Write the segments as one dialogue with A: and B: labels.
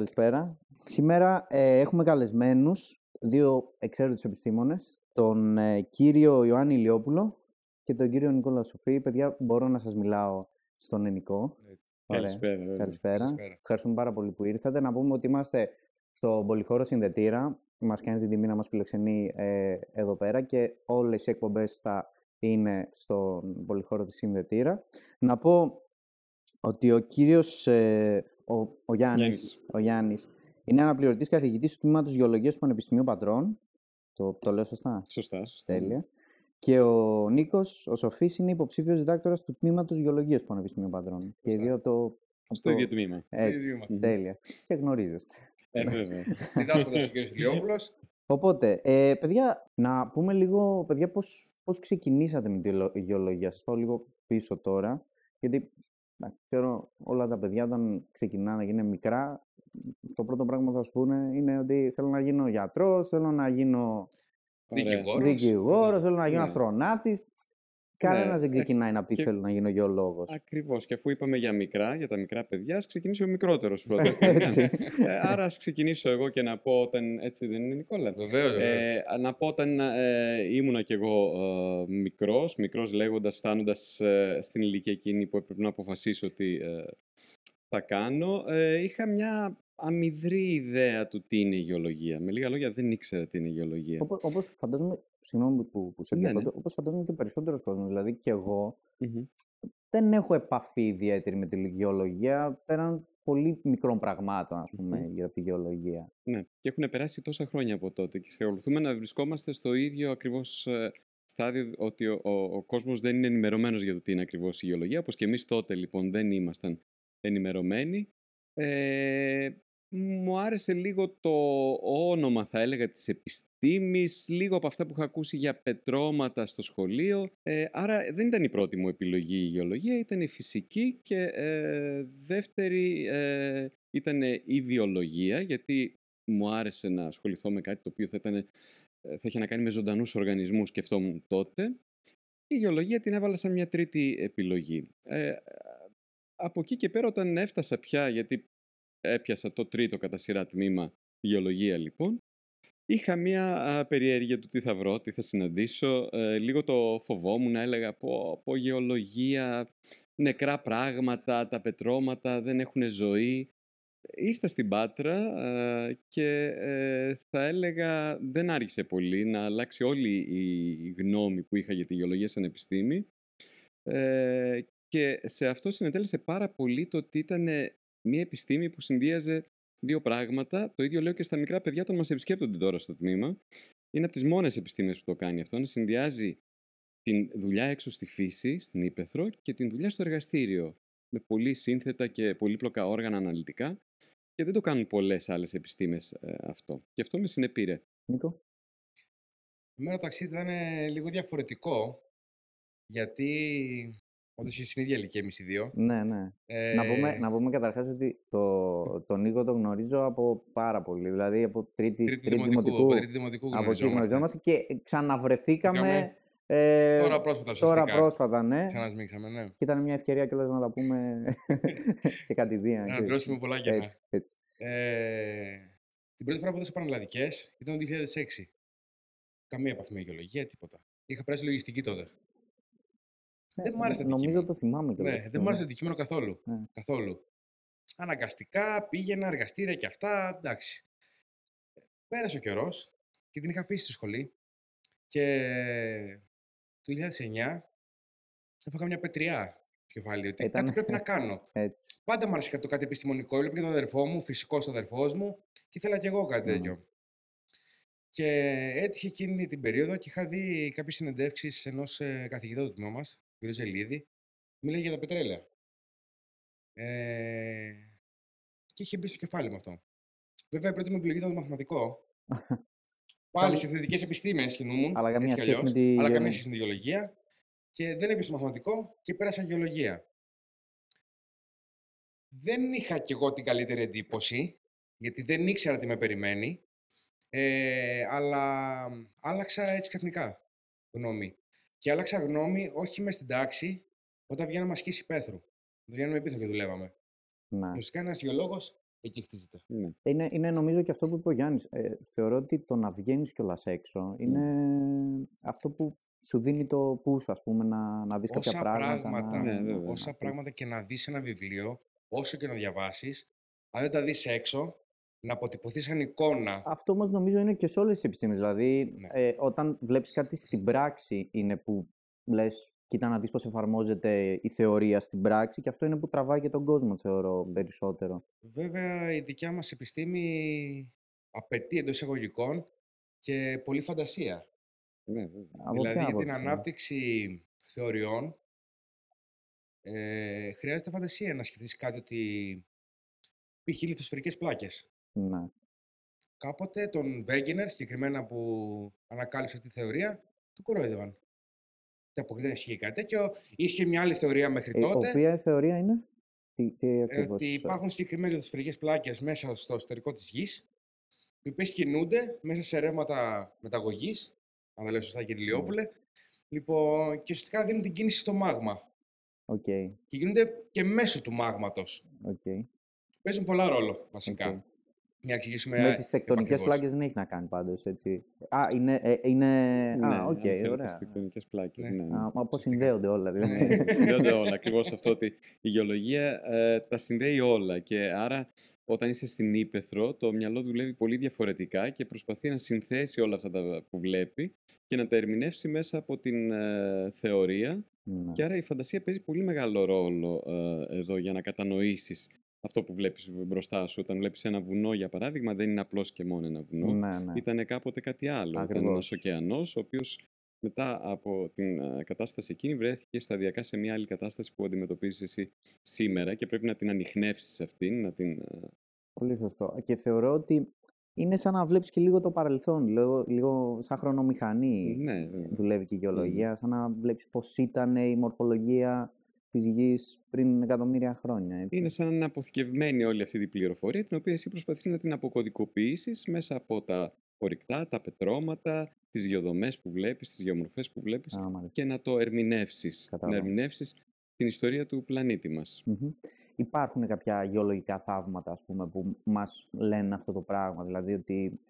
A: καλησπέρα. Σήμερα ε, έχουμε καλεσμένους δύο εξαίρετους επιστήμονες, τον ε, κύριο Ιωάννη Ηλιόπουλο και τον κύριο Νικόλα Σοφή. Παιδιά, μπορώ να σας μιλάω στον ενικό.
B: Καλησπέρα. βέβαια.
A: Καλησπέρα.
C: Καλησπέρα.
A: Ευχαριστούμε πάρα πολύ που ήρθατε. Να πούμε ότι είμαστε στο Πολυχώρο Συνδετήρα. Μας κάνει την τιμή να μας φιλοξενεί ε, εδώ πέρα και όλες οι εκπομπές θα είναι στον Πολυχώρο της Συνδετήρα. Να πω ότι ο κύριος ε, ο, ο, Γιάννης,
B: Γιάννης.
A: ο Γιάννης είναι αναπληρωτής καθηγητής του Τμήματος Γεωλογίας του Πανεπιστημίου Πατρών. Το, το λέω σωστά;
B: Σωστά, σωστά.
A: Τέλεια. Και ο Νίκος, ο Σοφής, είναι υποψήφιος διδάκτορας του Τμήματος Γεωλογίας του Πανεπιστημίου Πατρών. Και οι
C: Σωστά.
A: δύο από το... από
B: Στο
A: το-
B: ίδιο τμήμα.
A: Έτσι,
C: ίδιο είμαστε.
A: τέλεια. Και γνωρίζεστε.
B: Ε, βέβαια.
C: Διδάσκοντας ο κ. Ηλιόπουλος.
A: Οπότε, ε, παιδιά, να πούμε λίγο, παιδιά, πώς, πώς ξεκινήσατε με τη λο- γεωλογία. Σας πάω λίγο πίσω τώρα, γιατί εντάξει, ξέρω όλα τα παιδιά όταν ξεκινάνε και είναι μικρά, το πρώτο πράγμα που θα σου πούνε είναι ότι θέλω να γίνω γιατρός, θέλω να γίνω
B: Ωραία.
C: Δικηγόρος.
A: δικηγόρος, θέλω να γίνω
B: Ναι.
A: αστροναύτης. Κανένας δεν
B: ε,
A: ξεκινάει να πει
B: και-
A: θέλω να γίνω γεωλόγος.
B: Ακριβώς. Και αφού είπαμε για μικρά, για τα μικρά παιδιά, ας ξεκινήσει ο μικρότερος πρώτα. έτσι.
A: Έτσι.
B: Ε, άρα ας ξεκινήσω εγώ και να πω όταν... Έτσι δεν είναι, Νικόλα;
C: Βεβαίως, βεβαίως.
B: Ε, να πω όταν ε, ήμουνα κι εγώ ε, μικρός, μικρός λέγοντας, φτάνοντας ε, στην ηλικία εκείνη που έπρεπε να αποφασίσω ότι ε, θα κάνω, ε, είχα μια αμυδρή ιδέα του τι είναι η γεωλογία. Με λίγα λόγια δεν ήξερα τι είναι η γεωλογία.
A: Όπως, όπως φαντάζομαι, συγγνώμη που, που σε
B: Ναι,
A: διακόπτω,
B: ναι.
A: όπως φαντάζομαι και ο περισσότερος κόσμος, δηλαδή και εγώ,
B: Μμμ.
A: δεν έχω επαφή ιδιαίτερη με τη γεωλογία πέραν πολύ μικρών πραγμάτων, ας πούμε,
B: Μμμ.
A: για τη γεωλογία.
B: Ναι, και έχουν περάσει τόσα χρόνια από τότε και εξακολουθούμε να βρισκόμαστε στο ίδιο ακριβώς ε, στάδιο ότι ο, ο, ο κόσμος δεν είναι ενημερωμένος για το τι είναι ακριβώς η γεωλογία, όπως και εμείς τότε λοιπόν δεν ήμασταν ενημερωμένοι. Ε, μου άρεσε λίγο το όνομα θα έλεγα της επιστήμης, λίγο από αυτά που είχα ακούσει για πετρώματα στο σχολείο. Ε, άρα δεν ήταν η πρώτη μου επιλογή η γεωλογία, ήταν η φυσική και ε, δεύτερη ε, ήταν η βιολογία, γιατί μου άρεσε να ασχοληθώ με κάτι το οποίο θα, ήταν, ε, θα είχε να κάνει με ζωντανούς οργανισμούς, σκεφτόμουν τότε. Η γεωλογία την έβαλα σαν μια τρίτη επιλογή. Ε, από εκεί και πέρα όταν έφτασα πια, γιατί έπιασα το τρίτο κατά σειρά τμήμα γεωλογία λοιπόν, είχα μια α, περιέργεια του τι θα βρω, τι θα συναντήσω. Ε, λίγο το φοβόμουν, έλεγα πω, πω γεωλογία, νεκρά πράγματα, τα πετρώματα δεν έχουν ζωή. Ήρθα στην Πάτρα α, και ε, θα έλεγα δεν άργησε πολύ να αλλάξει όλη η γνώμη που είχα για τη γεωλογία σαν επιστήμη. Ε, και σε αυτό συνετέλεσε πάρα πολύ το ότι ήταν μια επιστήμη που συνδύαζε δύο πράγματα. Το ίδιο λέω και στα μικρά παιδιά όταν μας επισκέπτονται τώρα στο τμήμα. Είναι από τις μόνες επιστήμες που το κάνει αυτό, να συνδυάζει την δουλειά έξω στη φύση, στην ύπεθρο και την δουλειά στο εργαστήριο με πολύ σύνθετα και πολύπλοκα όργανα αναλυτικά και δεν το κάνουν πολλές άλλες επιστήμες ε, αυτό. Και αυτό με συνεπήρε.
A: Νίκο.
C: Εμένα το ταξίδι ήταν ε, λίγο διαφορετικό, γιατί όντως είσαι στην ίδια ηλικία εμείς οι δύο.
A: Ναι, ναι.
C: Ε,
A: Να, πούμε, να πούμε καταρχάς ότι το, τον Νίκο τον γνωρίζω από πάρα πολύ. Δηλαδή από τρίτη,
C: τρίτη, δημοτικού, από τρίτη δημοτικού
A: από εκεί
C: γνωριζόμαστε.
A: γνωριζόμαστε και ξαναβρεθήκαμε
C: Είχαμε
A: ε,
C: Τώρα πρόσφατα
A: τώρα
C: ουσιαστικά.
A: πρόσφατα, ναι.
C: Ξανασμίξαμε, ναι.
A: Και ήταν μια ευκαιρία κιόλας να τα πούμε και κατηδίαν.
C: Να
A: και-
C: πληρώσουμε πολλά κενά.
A: Έτσι, έτσι.
C: Ε, την πρώτη φορά που έδωσα πανελλαδικές ήταν το 2006. Καμία επαφή με γεωλογία, τίποτα. Είχα περάσει λογιστική τότε. Δεν μ' άρεσε το
A: Ε, Νομίζω
C: αντικείμενο.
A: το θυμάμαι κιόλας.
C: Ναι,
A: αυτό,
C: δεν μου άρεσε το αντικείμενο καθόλου.
A: Ναι.
C: Καθόλου. Αναγκαστικά πήγαινα, εργαστήρια και αυτά, εντάξει. Πέρασε ο καιρός και την είχα αφήσει στη σχολή. Και το 2009 έφαγα μια πετριά στο κεφάλι ότι
A: Ήταν-
C: κάτι πρέπει να κάνω.
A: Έτσι.
C: Πάντα μου άρεσε το κάτι επιστημονικό. Έβλεπα και τον αδερφό μου, φυσικός αδερφός μου, και ήθελα κι εγώ κάτι
A: Μμμ.
C: τέτοιο. Και έτυχε εκείνη την περίοδο και είχα δει κάποιες συνεντεύξεις ενός καθηγητή του τμήμα μας, κ. Ζελίδη, μίλαγε για τα πετρέλαια. Ε, και είχε μπει στο κεφάλι μου αυτό. Βέβαια, η πρώτη μου επιλογή ήταν το μαθηματικό. Πάλι
A: Καλή.
C: συνθετικέ επιστήμες κινούμουν.
A: Αλλά καμία
C: έτσι κι
A: σχέση με
C: αλλιώς,
A: τη
C: Αλλά
A: γεω-
C: καμία σχέση με τη γεωλογία. Και δεν έπιασε μαθηματικό και πέρασα γεωλογία. Δεν είχα κι εγώ την καλύτερη εντύπωση, γιατί δεν ήξερα τι με περιμένει. Ε, αλλά άλλαξα έτσι ξαφνικά γνώμη. Και άλλαξα γνώμη όχι μες στην τάξη, όταν βγαίναμε ασκήσει πέθρου. Όταν βγαίναμε υπήθρο και δουλεύαμε.
A: Ναι.
C: Ουσιαστικά ένας γεωλόγος εκεί χτίζεται.
B: Ναι.
A: Είναι, είναι νομίζω και αυτό που είπε ο Γιάννης. Ε, θεωρώ ότι το να βγαίνεις κιόλας έξω είναι αυτό που σου δίνει το push, ας πούμε, να, να δεις κάποια
C: Όσα
A: πράγματα.
C: πράγματα,
A: να...
B: Ναι, βέβαια.
C: όσα πράγματα και να δεις ένα βιβλίο, όσο και να διαβάσεις, αν δεν τα δεις έξω, να αποτυπωθείς σαν εικόνα.
A: Αυτό όμως νομίζω είναι και σε όλες τις επιστήμες. Δηλαδή,
C: Ναι.
A: ε, όταν βλέπεις κάτι στην πράξη είναι που λες, κοίτα να δεις πώς εφαρμόζεται η θεωρία στην πράξη και αυτό είναι που τραβάει και τον κόσμο, θεωρώ, περισσότερο.
C: Βέβαια, η δικιά μας επιστήμη απαιτεί εντός εισαγωγικών και πολλή φαντασία.
B: Ναι, βέβαια.
A: Από
C: δηλαδή,
A: ποια
C: για την
A: άποψη;
C: ανάπτυξη θεωριών ε, χρειάζεται φαντασία να σκεφτείς κάτι ότι π.χ. λιθοσφαιρικές πλάκες.
A: Ναι.
C: Κάποτε τον Βέγγενερ, συγκεκριμένα που ανακάλυψε αυτή τη θεωρία, του κορόιδευαν. Και από εκεί δεν ισχύει κάτι τέτοιο. Ίσχυε μια άλλη θεωρία μέχρι
A: Ε,
C: τότε.
A: οποία θεωρία είναι; Τι, τι
C: ε,
A: ακριβώς,
C: ότι
A: ε,
C: υπάρχουν συγκεκριμένες λιθοσφαιρικές πλάκες μέσα στο εσωτερικό της γης, οι οποίες κινούνται μέσα σε ρεύματα μεταγωγής, αν δεν λέω σωστά κύριε Λιόπουλε, λοιπόν, και ουσιαστικά δίνουν την κίνηση στο μάγμα.
A: Οκ,
C: Και γίνονται και μέσω του μάγματος.
A: οκ,
C: Παίζουν πολλά ρόλο, βασικά.
A: οκ.
C: Για να εξηγήσουμε
A: Με
C: ε,
A: τις τεκτονικές
C: επακριβώς.
A: πλάκες δεν έχει να κάνει πάντως, έτσι. Α, είναι... ε, είναι...
B: Ναι,
A: Α, οκ,
B: αν θέλετε,
A: ωραία.
B: στις τεκτονικές πλάκες.
C: Ναι.
B: Ναι. ναι.
A: Α, μα πώς
C: ουσιαστικά.
A: συνδέονται όλα, δηλαδή.
C: Ναι.
B: συνδέονται όλα. Ακριβώς αυτό ότι η γεωλογία ε, τα συνδέει όλα. Και άρα, όταν είσαι στην ύπαιθρο, το μυαλό δουλεύει πολύ διαφορετικά και προσπαθεί να συνθέσει όλα αυτά τα που βλέπει και να τα ερμηνεύσει μέσα από την ε, θεωρία.
A: Ναι.
B: Και άρα η φαντασία παίζει πολύ μεγάλο ρόλο ε, εδώ για να κατανοήσεις αυτό που βλέπεις μπροστά σου. Όταν βλέπεις ένα βουνό, για παράδειγμα, δεν είναι απλώς και μόνο ένα βουνό.
A: Ναι, ναι.
B: Ήταν κάποτε κάτι άλλο. Ήταν
A: Ακριβώς.
B: ένας ωκεανός, ο οποίος μετά από την ε, κατάσταση εκείνη βρέθηκε σταδιακά σε μια άλλη κατάσταση που αντιμετωπίζεις εσύ σήμερα και πρέπει να την ανοιχνεύσεις αυτήν, να την... ε,
A: Πολύ σωστό. Και θεωρώ ότι είναι σαν να βλέπεις και λίγο το παρελθόν, λίγο, λίγο σαν χρονομηχανή
B: Ναι, βέβαια.
A: δουλεύει και η γεωλογία, σαν να βλέπεις πώς ήταν η μορφολογία της γης πριν εκατομμύρια χρόνια. Έτσι.
B: Είναι σαν να είναι αποθηκευμένη όλη αυτή την πληροφορία, την οποία εσύ προσπαθείς να την αποκωδικοποιήσεις μέσα από τα ορυκτά, τα πετρώματα, τις γεωδομές που βλέπεις, τις γεωμορφές που βλέπεις
A: Α, μάλιστα.
B: και να το ερμηνεύσεις. Να
A: Κατάλαβα.
B: ερμηνεύσεις την ιστορία του πλανήτη μας.
A: Μμμ. Υπάρχουν κάποια γεωλογικά θαύματα, ας πούμε, που μας λένε αυτό το πράγμα, δηλαδή ότι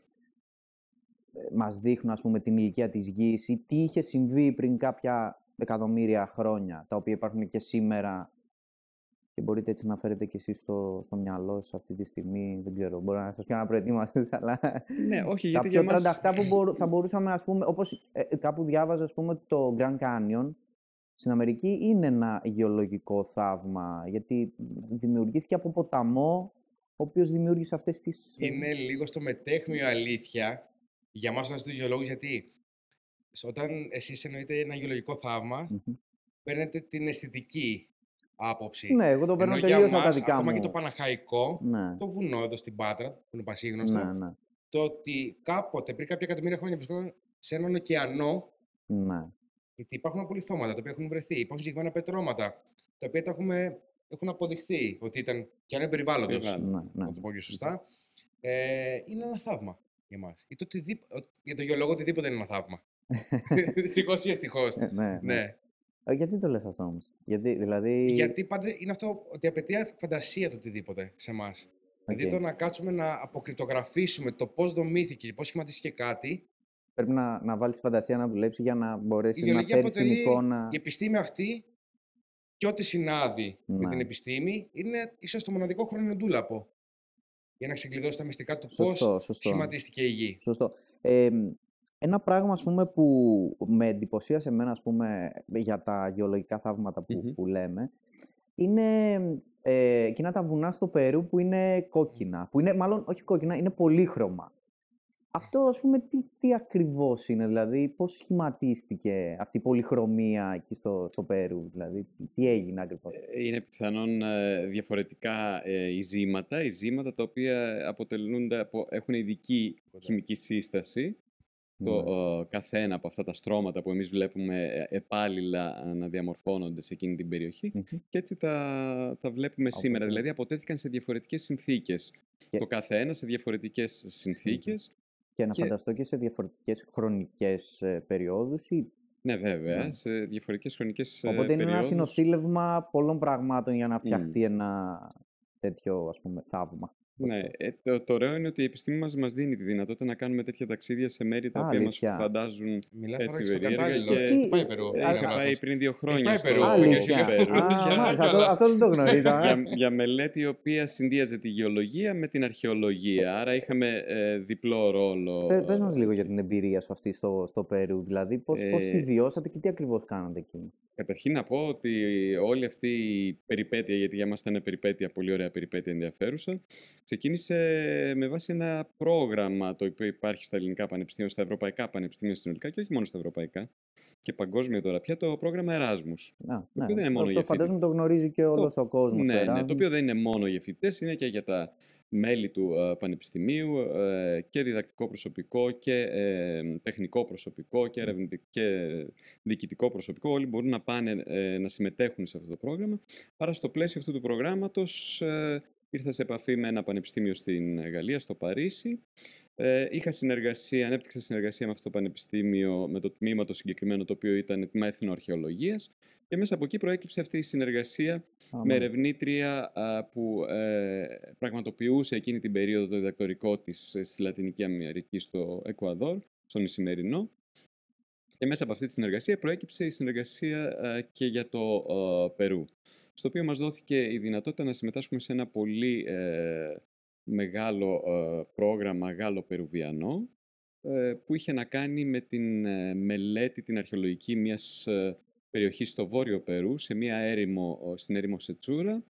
A: ε, μας δείχνουν, ας πούμε, την ηλικία της γης ή τι είχε συμβεί πριν κάποια εκατομμύρια χρόνια, τα οποία υπάρχουν και σήμερα και μπορείτε έτσι να φέρετε και εσείς στο, στο μυαλό σας αυτή τη στιγμή, δεν ξέρω, μπορώ να σας κάνω να προετοίμαστες, αλλά
B: Ναι, όχι,
A: τα
B: γιατί
A: πιο
B: για μας...
A: τρανταχτά που μπορού- θα μπορούσαμε, ας πούμε, όπως ε, ε, κάπου διάβαζα, ας πούμε, ότι το Grand Canyon στην Αμερική είναι ένα γεωλογικό θαύμα, γιατί δημιουργήθηκε από ποταμό, ο οποίος δημιούργησε αυτές τις... ε,
C: Είναι λίγο στο μετέχμιο αλήθεια για μας ως γεωλόγους, γιατί σ- όταν εσείς εννοείτε ένα γεωλογικό θαύμα,
A: μμμ.
C: παίρνετε την αισθητική άποψη.
A: Ναι, εγώ το παίρνω
C: Ενώ για
A: τελείως από τα
C: μας,
A: δικά
C: ακόμα
A: μου.
C: και το Παναχαϊκό,
A: Ναι,
C: το βουνό εδώ στην Πάτρα, που είναι πασίγνωστο,
A: ναι, ναι,
C: το ότι κάποτε, πριν κάποια εκατομμύρια χρόνια, βρισκόταν σε έναν ωκεανό,
A: ναι.
C: γιατί υπάρχουν απολυθώματα τα οποία έχουν βρεθεί, υπάρχουν συγκεκριμένα πετρώματα, τα οποία τα έχουμε, έχουν αποδειχθεί ότι ήταν ωκεανό περιβάλλοντος,
B: Περιβάλλον.
A: ναι, ναι.
C: να το πω πιο σωστά, ε, είναι ένα θαύμα για μας. Ή το οτιδήπο- ο- για τον γεωλόγο οτιδήποτε είναι ένα θαύμα. Δυστυχώς ή ευτυχώς.
A: Ε, ναι, ναι.
C: ναι.
A: Ε, γιατί το λες αυτό όμως, γιατί, δηλαδή...
C: Γιατί πάντα είναι αυτό ότι απαιτεί φαντασία το οτιδήποτε σε εμάς. Δηλαδή
A: Οκ.
C: το να κάτσουμε να αποκρυπτογραφήσουμε το πώς δομήθηκε και πώς σχηματίστηκε κάτι.
A: Πρέπει να, να βάλεις φαντασία να δουλέψεις για να
C: Η
A: μπορέσει να
C: γεωλογία
A: φέρεις την
C: αποτελεί
A: εικόνα...
C: η επιστήμη αυτή και ό,τι συνάδει με
A: Ναι.
C: την επιστήμη είναι ίσως το μοναδικό χρονοντούλαπο για να ξεκλειδώσει τα μυστικά του πώς
A: Σωστό, σωστό.
C: σχηματίστηκε η γη.
A: Σωστό. Ε, ένα πράγμα, ας πούμε, που με εντυπωσίασε εμένα, ας πούμε, για τα γεωλογικά θαύματα που,
B: Μμμ.
A: που λέμε, είναι ε, εκείνα τα βουνά στο Περού που είναι κόκκινα. Που είναι, μάλλον, όχι κόκκινα, είναι πολύχρωμα. Αυτό, ας πούμε, τι, τι ακριβώς είναι, δηλαδή, πώς σχηματίστηκε αυτή η πολυχρωμία εκεί στο, στο Περού, δηλαδή, τι, τι έγινε ακριβώς;
B: Ε, Είναι πιθανόν ε, διαφορετικά ε, ειζήματα, ειζήματα τα οποία αποτελούνται από, έχουν ειδική χημική σύσταση. Το
A: Ναι.
B: ε, καθένα από αυτά τα στρώματα που εμείς βλέπουμε ε, επάλληλα ε, να διαμορφώνονται σε εκείνη την περιοχή
A: Μμμ.
B: και έτσι τα, τα βλέπουμε σήμερα.
A: Οπότε-
B: Δηλαδή αποτέθηκαν σε διαφορετικές συνθήκες.
A: Και-
B: Το καθένα σε διαφορετικές συνθήκες.
A: Και να
B: και-
A: φανταστώ και σε διαφορετικές χρονικές ε, περιόδους ή
B: Ναι, βέβαια,
A: Ναι.
B: σε διαφορετικές χρονικές ε,
A: Οπότε είναι ένα
B: περιόδους.
A: συνοθήλευμα πολλών πραγμάτων για να φτιαχτεί ένα τέτοιο ας πούμε θαύμα. Πώς
B: Ναι,
A: το-
B: ε, το, το ωραίο είναι ότι η επιστήμη μας μας δίνει τη δυνατότητα να κάνουμε τέτοια ταξίδια σε μέρη τα
A: Α,
B: οποία μας
A: αλήθεια.
B: φαντάζουν
C: Μιλάς τώρα
B: έτσι
C: και στο
B: περίεργα
C: κατάλληλο.
B: και
A: Τι-
C: Έχει πάει Περού.
A: ε,
B: είχα
C: Έκανα
A: Είχα
B: πάει
C: λάθος.
B: πριν δύο χρόνια
C: πάει
B: στο
C: Περού,
A: Αλήθεια.
B: Περού.
A: Α,
C: Για-
A: μάλιστα,
C: καλά.
A: αυτό, αυτό δεν το γνωρίζα. ε.
B: για, για μελέτη η οποία συνδύαζε τη γεωλογία με την αρχαιολογία. Άρα είχαμε ε, διπλό ρόλο.
A: Πε- Πες μας
B: ε,
A: λίγο για την εμπειρία σου αυτή στο, στο Περού, δηλαδή πώς, πώς τη
B: Ε,
A: βιώσατε και τι ακριβώς κάνατε εκεί;
B: Καταρχήν να πω ότι όλη αυτή η περιπέτεια, γιατί για μας ήταν περιπέτεια, πολύ ωραία περιπέτεια ενδιαφέρουσα, ξεκίνησε με βάση ένα πρόγραμμα το οποίο υπάρχει στα ελληνικά πανεπιστήμια, στα ευρωπαϊκά πανεπιστήμια συνολικά και όχι μόνο στα ευρωπαϊκά και παγκόσμια τώρα πια, το πρόγραμμα Εράσμους.
A: Να, ναι,
B: οποίο δεν είναι μόνο
A: το,
B: για
A: το φαντάζομαι το γνωρίζει και όλος ο κόσμος.
B: Ναι,
A: το
B: ναι, το
A: Erasmus.
B: οποίο δεν είναι μόνο για φοιτητές, είναι και για τα μέλη του ε, πανεπιστημίου ε, και διδακτικό προσωπικό και ε, τεχνικό προσωπικό και, ερευνητικ- και διοικητικό προσωπικό. Όλοι μπορούν να πάνε ε, να συμμετέχουν σε αυτό το πρόγραμμα. Άρα στο πλαίσιο αυτού του προγράμματος ε, ήρθα σε επαφή με ένα πανεπιστήμιο στην Γαλλία, στο Παρίσι. Ε, είχα συνεργασία, ανέπτυξα συνεργασία με αυτό το πανεπιστήμιο, με το τμήμα το συγκεκριμένο, το οποίο ήταν τμήμα εθνοαρχαιολογίας και μέσα από εκεί προέκυψε αυτή η συνεργασία
A: Α,
B: με
A: μάλιστα.
B: ερευνήτρια α, που ε, πραγματοποιούσε εκείνη την περίοδο το διδακτορικό της ε, στη Λατινική Αμερική στο Εκουαδόρ, στον Ισημερινό. Και μέσα από αυτή τη συνεργασία προέκυψε η συνεργασία α, και για το α, Περού, στο οποίο μας δόθηκε η δυνατότητα να συμμετάσχουμε σε ένα πολύ ε, μεγάλο ε, πρόγραμμα Γάλλο-Περουβιανό, ε, που είχε να κάνει με την ε, μελέτη, την αρχαιολογική μιας ε, περιοχής στο βόρειο Περού, σε μια έρημο, ο- στην έρημο Σετσούρα,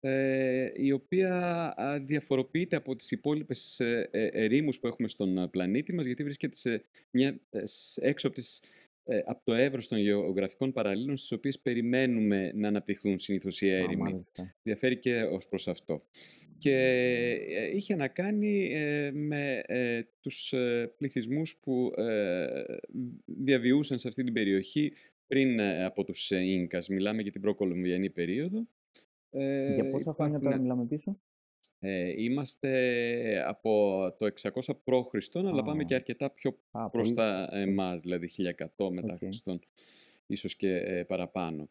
B: ε, η οποία α, διαφοροποιείται από τις υπόλοιπες ε, ε, ερήμους που έχουμε στον α, πλανήτη μας, γιατί βρίσκεται σε μια, ε, σ- έξω από, τις, ε, από το εύρος των γεωγραφικών παραλίλων, στις οποίες περιμένουμε να αναπτυχθούν συνήθως οι
A: Α,
B: έρημοι
A: μάλιστα.
B: διαφέρει και ως προς αυτό. Και ε, είχε να κάνει ε, με ε, τους ε, πληθυσμούς που ε, διαβιούσαν σε αυτή την περιοχή πριν ε, από τους ε, Ίνκας. Μιλάμε για την προκολομβιανή περίοδο. Ε,
A: Για πόσα χρόνια τώρα
B: υπάρχουν,
A: μιλάμε πίσω;
B: ε, είμαστε από το 600 π.Χ. αλλά πάμε και
A: Α,
B: αρκετά πιο
A: α,
B: προς
A: πολύ.
B: τα εμάς, δηλαδή 1100 μετά
A: Οκ.
B: Χριστόν, ίσως και ε, παραπάνω.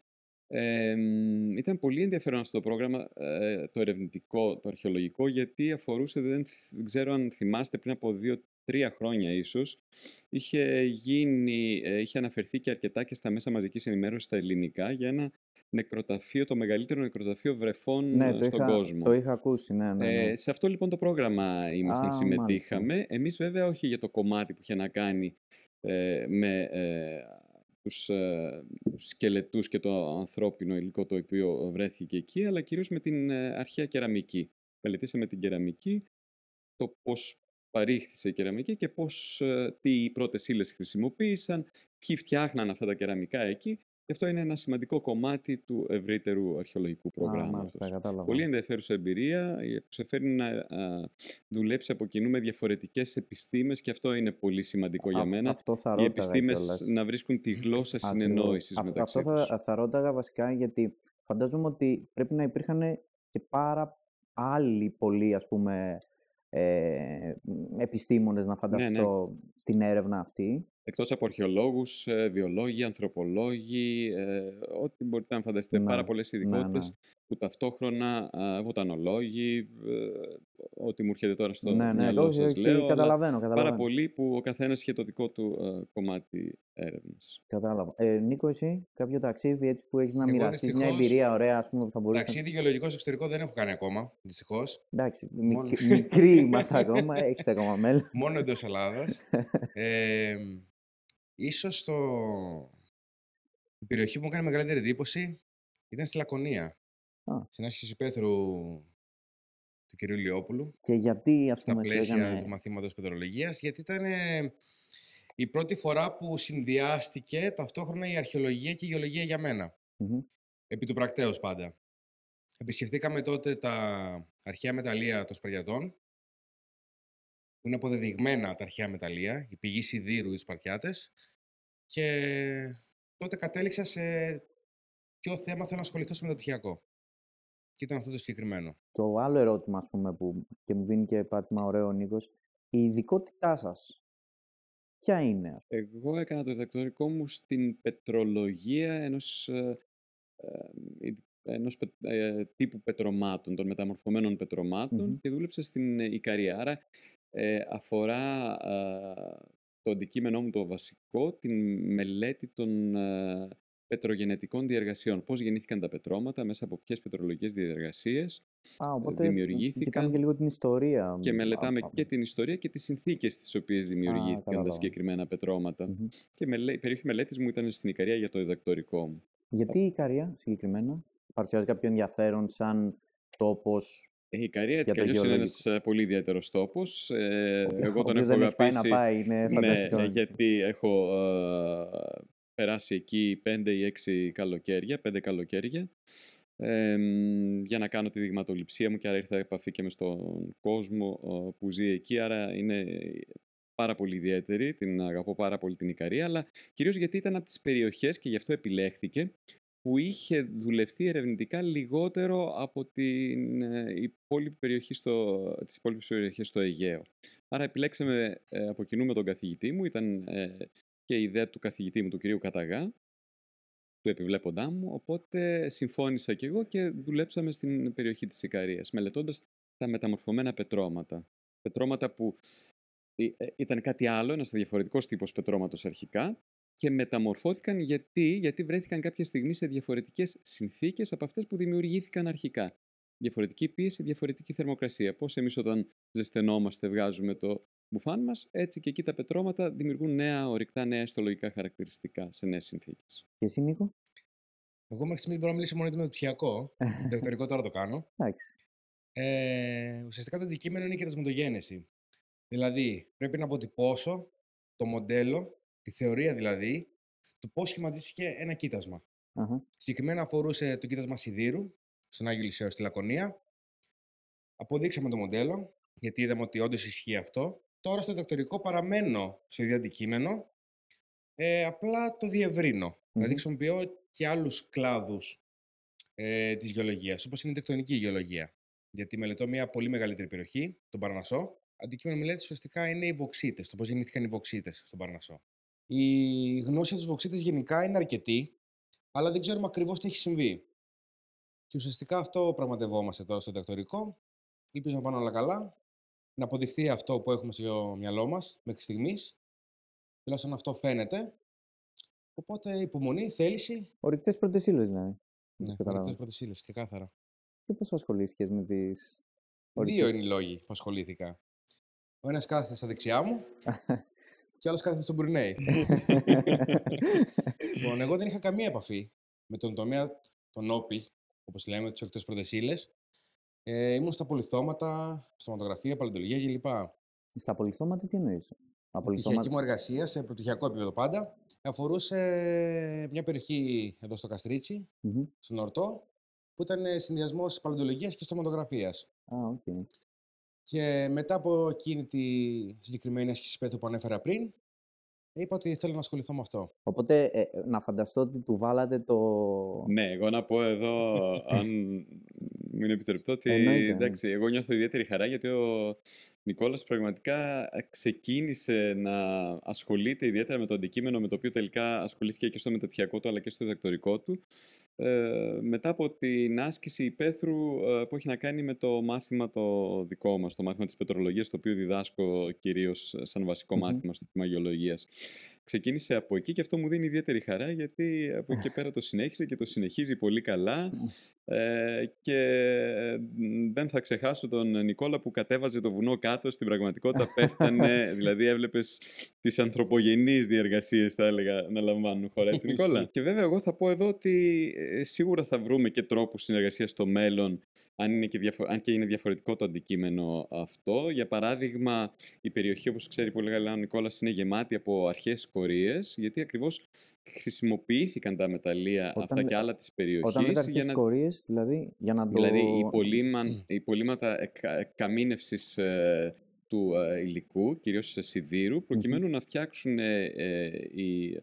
B: Ε, μ, ήταν πολύ ενδιαφέρον αυτό το πρόγραμμα, ε, το ερευνητικό, το αρχαιολογικό, γιατί αφορούσε, δεν, θ- δεν ξέρω αν θυμάστε, πριν από δύο-τρία χρόνια ίσως, είχε γίνει, ε, είχε αναφερθεί και αρκετά και στα μέσα μαζικής ενημέρωσης στα ελληνικά για ένα νεκροταφείο, το μεγαλύτερο νεκροταφείο βρεφών
A: Ναι,
B: ε,
A: το
B: στον
A: είχα,
B: κόσμο.
A: το είχα ακούσει, ναι, ναι, ναι.
B: Ε, σε αυτό λοιπόν το πρόγραμμα ήμασταν,
A: Α, μάλιστα.
B: συμμετείχαμε. Εμείς βέβαια όχι για το κομμάτι που είχε να κάνει ε, με ε, τους ε, σκελετούς και το ανθρώπινο υλικό το οποίο βρέθηκε εκεί, αλλά κυρίως με την ε, αρχαία κεραμική. Μελετήσαμε την κεραμική, το πώς παρήχθησε η κεραμική και πώς, ε, τι οι πρώτες ύλες χρησιμοποίησαν, ποιοι φτιάχναν αυτά τα κεραμικά εκεί. Και αυτό είναι ένα σημαντικό κομμάτι του ευρύτερου αρχαιολογικού
A: Α,
B: προγράμματος.
A: μάλιστα, κατάλαβα.
B: Πολύ ενδιαφέρουσα εμπειρία ε, που σε φέρνει να α, δουλέψει από κοινού με διαφορετικές επιστήμες και αυτό είναι πολύ σημαντικό για
A: Αυ-
B: μένα.
A: αυτό θα
B: Οι
A: ρώταγα
B: επιστήμες
A: κιόλας.
B: να βρίσκουν τη γλώσσα
A: Ακριβώς.
B: συνεννόησης
A: Αυ-
B: μεταξύ
A: Αυτό
B: τους.
A: θα, θα ρώταγα βασικά γιατί φαντάζομαι ότι πρέπει να υπήρχαν και πάρα άλλοι πολλοί ας πούμε ε, μ, επιστήμονες να
B: Ναι, ναι.
A: φανταστώ στην έρευνα αυτή.
B: Εκτός από αρχαιολόγους, ε, βιολόγοι, ανθρωπολόγοι, ε, ό,τι μπορείτε να φανταστείτε, πάρα
A: Ναι,
B: πολλές
A: ναι,
B: ειδικότητες
A: ναι.
B: που ταυτόχρονα α, βοτανολόγοι, ε, ό,τι μου έρχεται τώρα στο
A: Ναι, ναι,
B: μυαλό
A: όχι,
B: σας
A: όχι,
B: λέω, αλλά
A: καταλαβαίνω,
B: πάρα
A: καταλαβαίνω.
B: πολλοί που ο καθένας είχε το δικό του ε, κομμάτι έρευνας.
A: Κατάλαβα. Ε, Νίκο, εσύ, κάποιο ταξίδι έτσι που έχεις να
C: Εγώ
A: μοιραστείς μια
C: δυστυχώς
A: εμπειρία ωραία, ας πούμε, που θα μπορούσε να...
C: ταξίδι γεωλογικό στο εξωτερικό δεν έχω κάνει ακόμα, δυστυχώς.
A: Εντάξει,
C: Μόνο,
A: μικ- μικροί είμαστε ακόμα, έχεις ακόμα μέλλον.
C: μόνο εντός Ελλάδας. Ε, ίσως το... η περιοχή που μου έκανε μεγαλύτερη εντύπωση ήταν στη Λακωνία.
A: Α,
C: Στην άσκηση υπαίθρου του κ. Λιόπουλου,
A: και γιατί, ας
C: στα
A: πούμε, σου
C: πλαίσια
A: έκανε...
C: του μαθήματος πετρολογίας, γιατί ήταν ε, η πρώτη φορά που συνδυάστηκε ταυτόχρονα η αρχαιολογία και η γεωλογία για μένα.
A: Μμμ.
C: Επί του πρακτέως πάντα. Επισκεφτήκαμε τότε τα αρχαία μεταλλεία των Σπαριατών, που είναι αποδεδειγμένα τα αρχαία μεταλλεία, η πηγή σιδήρου οι Σπαρτιάτες, και τότε κατέληξα σε ποιο θέμα θέλω να ασχοληθώ στο μεταπτυχιακό. Και ήταν αυτό το συγκεκριμένο.
A: Το άλλο ερώτημα, ας πούμε, που και μου δίνει και πάτημα ωραίο ο Νίκος, η ειδικότητά σας, ποια είναι, ας
B: Εγώ έκανα το διδακτορικό μου στην πετρολογία ενός ε, ε, ειδ- ενός ε, τύπου πετρωμάτων, των μεταμορφωμένων και δούλεψε στην Ικαρία. Άρα ε, αφορά το αντικείμενό μου το βασικό, την μελέτη των πετρογενετικών διεργασιών. Πώς γεννήθηκαν τα πετρώματα, μέσα από ποιες πετρολογικές διεργασίες
A: Α, οπότε
B: δημιουργήθηκαν.
A: κοιτάμε και λίγο την ιστορία.
B: Και μελετάμε και την ιστορία και τις συνθήκες στις οποίες δημιουργήθηκαν τα συγκεκριμένα Και η περιοχή μελέτης μου ήταν στην Ικαρία για το διδακτορικό μου.
A: Γιατί η Ικαρία συγκεκριμένα παρουσιάζει κάποιο ενδιαφέρον σαν τόπος
B: η Ικαρία έτσι κι αλλιώς είναι ένας ε, πολύ ιδιαίτερος τόπος. Ε, εγώ τον έχω
A: αγαπήσει. να πάει, είναι
B: Ναι, γιατί έχω ε, περάσει εκεί πέντε ή έξι καλοκαίρια, πέντε καλοκαίρια, για να κάνω τη δειγματοληψία μου και άρα ήρθα επαφή και με στον κόσμο που ζει εκεί, άρα είναι πάρα πολύ ιδιαίτερη, την αγαπώ πάρα πολύ την Ικαρία, αλλά κυρίως γιατί ήταν από τις περιοχές και γι' αυτό επιλέχθηκε, που είχε δουλευτεί ερευνητικά λιγότερο από την ε, υπόλοιπη περιοχή στο, τις υπόλοιπες περιοχές στο Αιγαίο. Άρα επιλέξαμε ε, από κοινού με τον καθηγητή μου, ήταν ε, και η ιδέα του καθηγητή μου, του κυρίου Καταγά, του επιβλέποντά μου, οπότε συμφώνησα και εγώ και δουλέψαμε στην περιοχή της Ικαρίας, μελετώντας τα μεταμορφωμένα πετρώματα. Πετρώματα που ήταν κάτι άλλο, ένας διαφορετικός τύπος πετρώματος αρχικά, και μεταμορφώθηκαν γιατί, γιατί βρέθηκαν κάποια στιγμή σε διαφορετικές συνθήκες από αυτές που δημιουργήθηκαν αρχικά. Διαφορετική πίεση, διαφορετική θερμοκρασία. Πώς εμείς όταν ζεσθενόμαστε βγάζουμε το μπουφάν μας, έτσι και εκεί τα πετρώματα δημιουργούν νέα ορυκτά, νέα ιστολογικά χαρακτηριστικά σε νέες συνθήκες.
A: Και εσύ Νίκο;
C: Εγώ μέχρι στιγμή μπορώ να μιλήσω μόνο για το μεταπτυχιακό. Δεκτορικό τώρα το κάνω.
A: Εντάξει.
C: Ε, ουσιαστικά το αντικείμενο είναι η κετασμοτογένεση. Δηλαδή, πρέπει να αποτυπώσω το μοντέλο τη θεωρία δηλαδή του πώς σχηματίστηκε ένα κοίτασμα. Uh-huh. Συγκεκριμένα αφορούσε το κοίτασμα σιδήρου στον Άγιο Λυσαίο στη Λακωνία. Αποδείξαμε το μοντέλο, γιατί είδαμε ότι όντως ισχύει αυτό. Τώρα στο διδακτορικό παραμένω στο ίδιο αντικείμενο, ε, απλά το διευρύνω. Mm-hmm. Δηλαδή χρησιμοποιώ και άλλους κλάδους ε, της γεωλογίας, όπως είναι η τεκτονική γεωλογία. Γιατί μελετώ μια πολύ μεγαλύτερη περιοχή, τον Παρνασσό. Αντικείμενο μελέτης ουσιαστικά είναι οι βοξίτες, το πώς γεννήθηκαν οι βοξίτες στον Παρνασσό. Η γνώση για τους βοξίτες γενικά είναι αρκετή, αλλά δεν ξέρουμε ακριβώς τι έχει συμβεί. Και ουσιαστικά αυτό πραγματευόμαστε τώρα στο διδακτορικό. Ελπίζω να πάνε όλα καλά, να αποδειχθεί αυτό που έχουμε στο μυαλό μας μέχρι στιγμής. Τουλάχιστον αυτό φαίνεται. Οπότε υπομονή, θέληση.
A: Ορυκτές πρώτε ύλε, δηλαδή.
C: Ναι, ορυκτές πρώτε ύλε, και κάθαρα.
A: Και πώς ασχολήθηκες με τις.
C: Δύο είναι οι λόγοι που ασχολήθηκα. Ο ένας κάθεται στα δεξιά μου και άλλος κάθεται στο Μπρουνέι. λοιπόν, εγώ δεν είχα καμία επαφή με τον τομέα των όπι, όπως λέμε, τι οκτώ πρώτε Ε, ήμουν στα πολυθώματα, στοματογραφία, παλαιοντολογία κλπ.
A: Στα πολυθώματα τι εννοείς;
C: Η πτυχιακή μου εργασία σε πρωτοχειακό επίπεδο πάντα αφορούσε μια περιοχή εδώ στο καστριτσι mm-hmm. στον Ορτό, που ήταν συνδυασμός παλαιοντολογίας και στοματογραφία.
A: Ah, okay.
C: Και μετά από εκείνη τη συγκεκριμένη άσκηση που ανέφερα πριν, είπα ότι θέλω να ασχοληθώ με αυτό.
A: Οπότε ε, να φανταστώ ότι του βάλατε το...
B: Ναι, εγώ να πω εδώ, αν μου είναι επιτρεπτό, ότι εντάξει, εγώ νιώθω ιδιαίτερη χαρά γιατί ο Νικόλας πραγματικά ξεκίνησε να ασχολείται ιδιαίτερα με το αντικείμενο με το οποίο τελικά ασχολήθηκε και στο μεταπτυχιακό του αλλά και στο διδακτορικό του ε, μετά από την άσκηση υπαίθρου ε, που έχει να κάνει με το μάθημα το δικό μας, το μάθημα της πετρολογίας, το οποίο διδάσκω κυρίως σαν βασικό μάθημα στο τμήμα γεωλογίας. Ξεκίνησε από εκεί και αυτό μου δίνει ιδιαίτερη χαρά γιατί από εκεί και πέρα το συνέχισε και το συνεχίζει πολύ καλά ε, και δεν θα ξεχάσω τον Νικόλα που κατέβαζε το βουνό κάτω, στην πραγματικότητα πέφτανε, δηλαδή έβλεπες τις ανθρωπογενείς διεργασίες θα έλεγα να λαμβάνουν χώρα, έτσι Νικόλα; και βέβαια εγώ θα πω εδώ ότι ε, σίγουρα θα βρούμε και τρόπους συνεργασίας στο μέλλον αν, είναι και αν και είναι διαφορετικό το αντικείμενο αυτό. Για παράδειγμα, η περιοχή, όπως ξέρει πολύ καλά ο Νικόλας, είναι γεμάτη από αρχές κορίες, γιατί ακριβώς χρησιμοποιήθηκαν τα μεταλλεία αυτά και άλλα της περιοχής.
A: Όταν λέτε αρχές να... κορίες, δηλαδή, για να το...
B: Δηλαδή, οι, πολύμα, οι πολύματα καμίνευσης ε, του ε, υλικού, κυρίως σε σιδήρου, προκειμένου να φτιάξουν ε, οι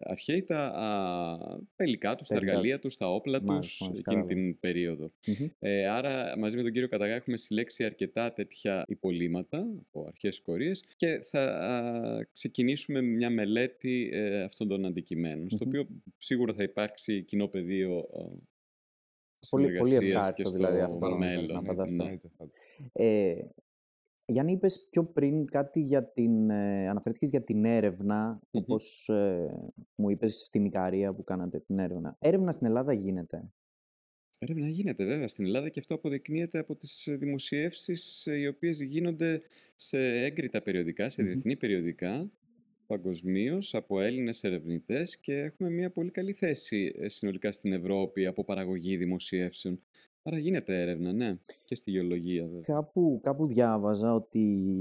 B: αρχαίοι τα υλικά τους, τα εργαλεία τους, τα όπλα τους εκείνη την περιοδο Ε, άρα μαζί με τον κύριο Καταγά έχουμε συλλέξει αρκετά τέτοια υπολείμματα από αρχαίες κορίες και θα α, ξεκινήσουμε μια μελέτη ε, αυτών των αντικειμένων, στο οποίο σίγουρα θα υπάρξει κοινό πεδίο
A: Πολύ, πολύ
B: συνεργασίας και
A: ευχάριστο δηλαδή
B: στο
A: αυτό να,
B: μέλλον.
A: να
C: Εννοείται,
A: φανταστώ.
C: εννοείται, πάντα.
A: Ε, Γιάννη, είπες πιο πριν κάτι για την, ε, αναφέρθηκες για την έρευνα,
B: Μμμ.
A: όπως ε, μου είπες στην Ικαρία που κάνατε την έρευνα. Έρευνα στην Ελλάδα γίνεται.
B: Έρευνα γίνεται βέβαια στην Ελλάδα και αυτό αποδεικνύεται από τις ε, δημοσιεύσεις ε, οι οποίες γίνονται σε έγκριτα περιοδικά, σε
A: Μμμ.
B: διεθνή περιοδικά, παγκοσμίως από Έλληνες ερευνητές και έχουμε μια πολύ καλή θέση ε, συνολικά στην Ευρώπη από παραγωγή δημοσιεύσεων. Άρα γίνεται έρευνα, ναι, και στη γεωλογία βέβαια.
A: Κάπου, κάπου διάβαζα ότι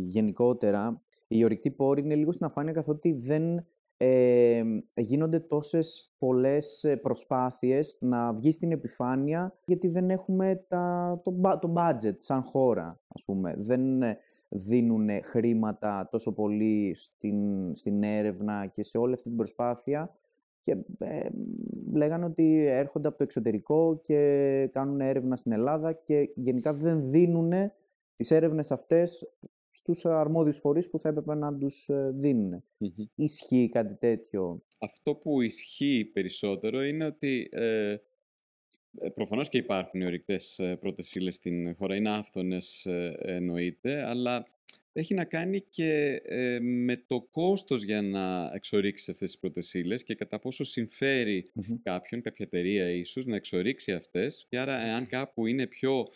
A: γενικότερα οι ορυκτοί πόροι είναι λίγο στην αφάνεια καθότι δεν ε, γίνονται τόσες πολλές ε, προσπάθειες να βγει στην επιφάνεια γιατί δεν έχουμε τα, το, μπα- το budget σαν χώρα, ας πούμε. Δεν ε, δίνουν χρήματα τόσο πολύ στην, στην έρευνα και σε όλη αυτή την προσπάθεια και ε, λέγανε ότι έρχονται από το εξωτερικό και κάνουν έρευνα στην Ελλάδα και γενικά δεν δίνουν τις έρευνες αυτές στους αρμόδιους φορείς που θα έπρεπε να τους ε, δίνουν.
B: Μμμ.
A: Ισχύει κάτι τέτοιο;
B: Αυτό που ισχύει περισσότερο είναι ότι ε, ε, προφανώς και υπάρχουν οι ορυκτές ε, πρώτες ύλες στην χώρα, είναι άφθονες ε, εννοείται, αλλά έχει να κάνει και ε, με το κόστος για να εξορίξεις αυτές τις πρώτες ύλες και κατά πόσο συμφέρει
A: Μμμ.
B: κάποιον, κάποια εταιρεία ίσως, να εξορίξει αυτές. Και άρα, εάν κάπου είναι πιο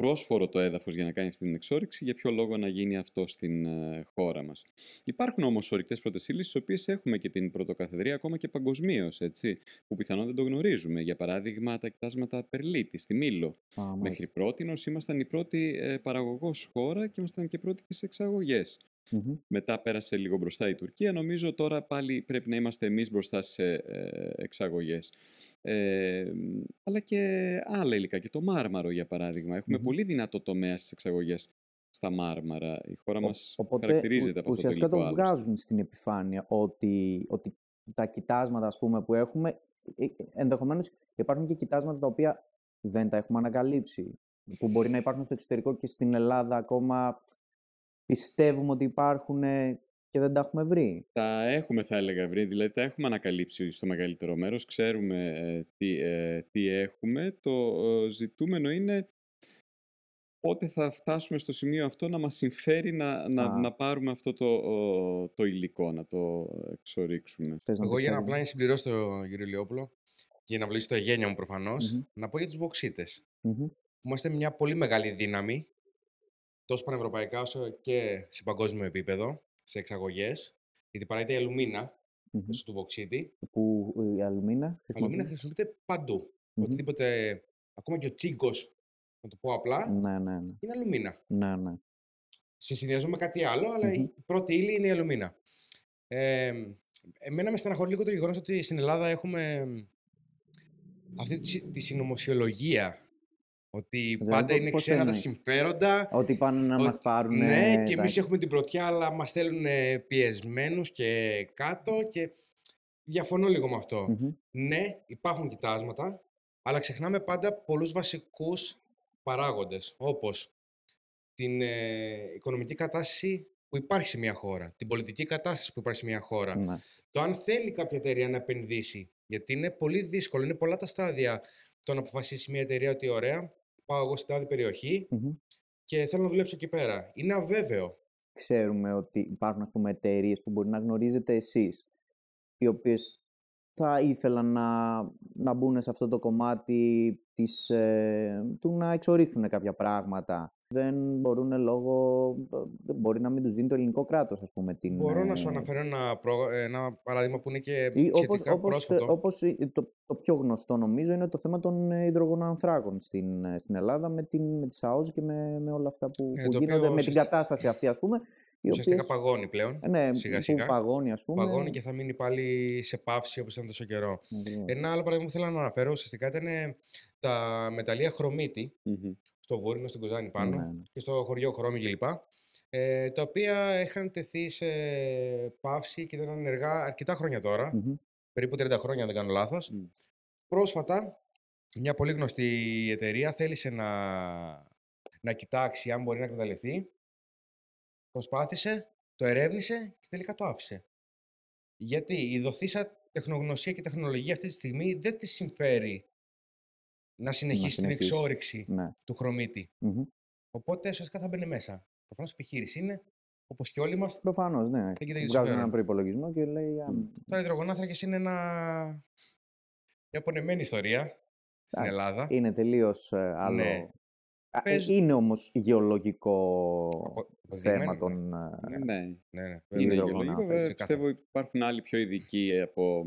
B: πρόσφορο το έδαφος για να κάνει αυτή την εξόριξη, για ποιο λόγο να γίνει αυτό στην ε, χώρα μας. Υπάρχουν όμως ορυκτές πρώτες ύλες, στις οποίες έχουμε και την πρωτοκαθεδρία ακόμα και παγκοσμίως, έτσι, που πιθανόν δεν το γνωρίζουμε. Για παράδειγμα, τα κοιτάσματα Περλίτη στη Μήλο.
A: Α,
B: Μέχρι
A: μάλιστα.
B: πρότινος ήμασταν η πρώτη ε, παραγωγός χώρα και ήμασταν και πρώτοι και σε εξαγωγές.
A: Μμμ.
B: Μετά πέρασε λίγο μπροστά η Τουρκία. Νομίζω τώρα πάλι πρέπει να είμαστε εμείς μπροστά σε ε, εξαγωγές. Ε, μ, αλλά και άλλα υλικά, και το μάρμαρο για παράδειγμα. Έχουμε
A: Μμμ.
B: πολύ δυνατό τομέα στις εξαγωγές στα μάρμαρα. Η χώρα
A: Ο-
B: μας
A: Οπότε
B: χαρακτηρίζεται
A: ου-
B: από αυτό το
A: ουσιαστικά
B: υλικό
A: το
B: άλλωστε.
A: βγάζουν στην επιφάνεια ότι, ότι τα κοιτάσματα ας πούμε, που έχουμε, ε, ε, ενδεχομένως υπάρχουν και κοιτάσματα τα οποία δεν τα έχουμε ανακαλύψει. Που μπορεί να υπάρχουν στο εξωτερικό και στην Ελλάδα ακόμα πιστεύουμε ότι υπάρχουν ε, και δεν τα έχουμε βρει.
B: Τα έχουμε, θα έλεγα, βρει, δηλαδή τα έχουμε ανακαλύψει στο μεγαλύτερο μέρος, ξέρουμε ε, τι, ε, τι έχουμε. Το ε, ζητούμενο είναι πότε θα φτάσουμε στο σημείο αυτό να μας συμφέρει να, να,
A: Α.
B: να πάρουμε αυτό το, ο, το υλικό, να το εξορίξουμε.
A: Θες να
C: Εγώ
A: πεις
C: για να
A: κάτι;
C: απλά να συμπληρώσω τον κύριο Λιόπουλο και να βλύσω τα γένια μου προφανώς,
A: Μμμ.
C: να πω για τους βοξίτες.
A: Μμμ.
C: Είμαστε μια πολύ μεγάλη δύναμη, τόσο πανευρωπαϊκά όσο και σε παγκόσμιο επίπεδο, σε εξαγωγές. Γιατί παράγεται η αλουμίνα
A: Μμμ.
C: μέσω του βοξίτη.
A: Που ε, η αλουμίνα
C: Η αλουμίνα
A: χρησιμοποιεί.
C: χρησιμοποιείται παντού.
A: Μμμ.
C: Οτιδήποτε, ακόμα και ο τσίγκος, να το πω απλά,
A: Ναι, ναι, ναι.
C: είναι αλουμίνα.
A: ναι, ναι.
C: Σε συνδυασμό με κάτι άλλο, αλλά
A: Μμμ.
C: η πρώτη ύλη είναι η αλουμίνα. Ε, εμένα με στεναχωρεί λίγο το γεγονός ότι στην Ελλάδα έχουμε αυτή τη, συ- τη συνωμοσιολογία. Ότι
A: Δηλαδή,
C: πάντα
A: πο-
C: είναι
A: πώς
C: ξένα τα
A: εννοείς;
C: συμφέροντα.
A: Ότι πάνε να
C: ότι-
A: μας πάρουν...
C: ναι, και
A: τα-
C: εμείς έχουμε την πρωτιά, αλλά μας θέλουν πιεσμένους και κάτω και διαφωνώ λίγο με αυτό.
A: Μμμ.
C: Ναι, υπάρχουν κοιτάσματα, αλλά ξεχνάμε πάντα πολλούς βασικούς παράγοντες, όπως την ε, οικονομική κατάσταση που υπάρχει σε μια χώρα, την πολιτική κατάσταση που υπάρχει σε μια χώρα,
A: Ναι.
C: το αν θέλει κάποια εταιρεία να επενδύσει. Γιατί είναι πολύ δύσκολο, είναι πολλά τα στάδια το να αποφασίσει μια εταιρεία ότι ωραία, πάω εγώ στην τάδε περιοχή
A: Μμμ.
C: και θέλω να δουλέψω εκεί πέρα. Είναι αβέβαιο.
A: ξέρουμε ότι υπάρχουν ας πούμε εταιρείες που μπορεί να γνωρίζετε εσείς οι οποίες θα ήθελαν να, να μπουν σε αυτό το κομμάτι της, ε, του να εξορίξουν κάποια πράγματα. Δεν μπορούν λόγω... δεν μπορεί να μην τους δίνει το ελληνικό κράτος, ας πούμε. Την,
C: Μπορώ να σου
A: ε,
C: αναφέρω ένα, προ- ένα παράδειγμα που είναι και
A: Ή όπως,
C: σχετικά
A: όπως,
C: πρόσφατο.
A: όπως ε, το, το πιο γνωστό νομίζω είναι το θέμα των ε, υδρογονανθράκων στην, ε, στην Ελλάδα με, την, με τη ΣΑΟΖ και με, με όλα αυτά που,
C: Ε,
A: που
C: το
A: γίνονται,
C: οποίο
A: με την
C: ουσιαστικά-
A: κατάσταση αυτή ας πούμε. Οι
C: Ουσιαστικά
A: οποίες,
C: παγώνει πλέον.
A: ε, ναι,
C: σιγά
A: που
C: σιγά.
A: παγώνει ας πούμε.
C: Παγώνει και θα μείνει πάλι σε παύση όπως ήταν τόσο καιρό.
A: Ακριβώς.
C: Ένα άλλο παράδειγμα που θέλω να αναφέρω ουσιαστικά ήταν ε, τα μεταλλεία χρωμίτη
B: Μμμ.
C: Στο Βούρινο, στην Κοζάνη πάνω
A: Ναι, ναι.
C: και στο χωριό Χρώμη κλπ. Ε, τα οποία είχαν τεθεί σε παύση και ήταν ενεργά αρκετά χρόνια τώρα,
A: Μμμ.
C: περίπου 30 χρόνια αν δεν κάνω λάθος.
B: Μμ.
C: Πρόσφατα, μια πολύ γνωστή εταιρεία θέλησε να, να κοιτάξει αν μπορεί να εκμεταλλευτεί. Προσπάθησε, το ερεύνησε και τελικά το άφησε. Γιατί η δοθήσα τεχνογνωσία και τεχνολογία αυτή τη στιγμή δεν της συμφέρει να συνεχίσει την
A: συνεχίσει.
C: εξόριξη
A: Ναι.
C: του χρωμίτη.
A: Μμμ.
C: Οπότε ουσιαστικά θα μπαίνει μέσα. Προφανώς η επιχείρηση είναι, όπως και όλοι μας,
A: Προφανώς, ναι.
C: κοιτάει το
A: Βγάζουν
C: συμφέρον.
A: έναν προπολογισμό και λέει. «Α,
C: Τώρα οι υδρογονάνθρακε είναι ένα... μια απονεμένη ιστορία στην
A: Εντάξει,
C: Ελλάδα.
A: Είναι τελείως άλλο.
C: Ναι.
A: Α, ε,
C: Παίζουν-
A: Είναι όμως γεωλογικό
C: Απο-
A: θέμα
C: αποδεδειγμένο,
A: των.
C: ναι.
A: ε,
B: Ναι,
C: Ναι, ναι.
A: Είναι
B: είναι
A: υδρογονάνθρακες,
B: γεωλογικό. Βέβαια,
C: ξεκάθαρα.
B: πιστεύω υπάρχουν άλλοι πιο ειδικοί από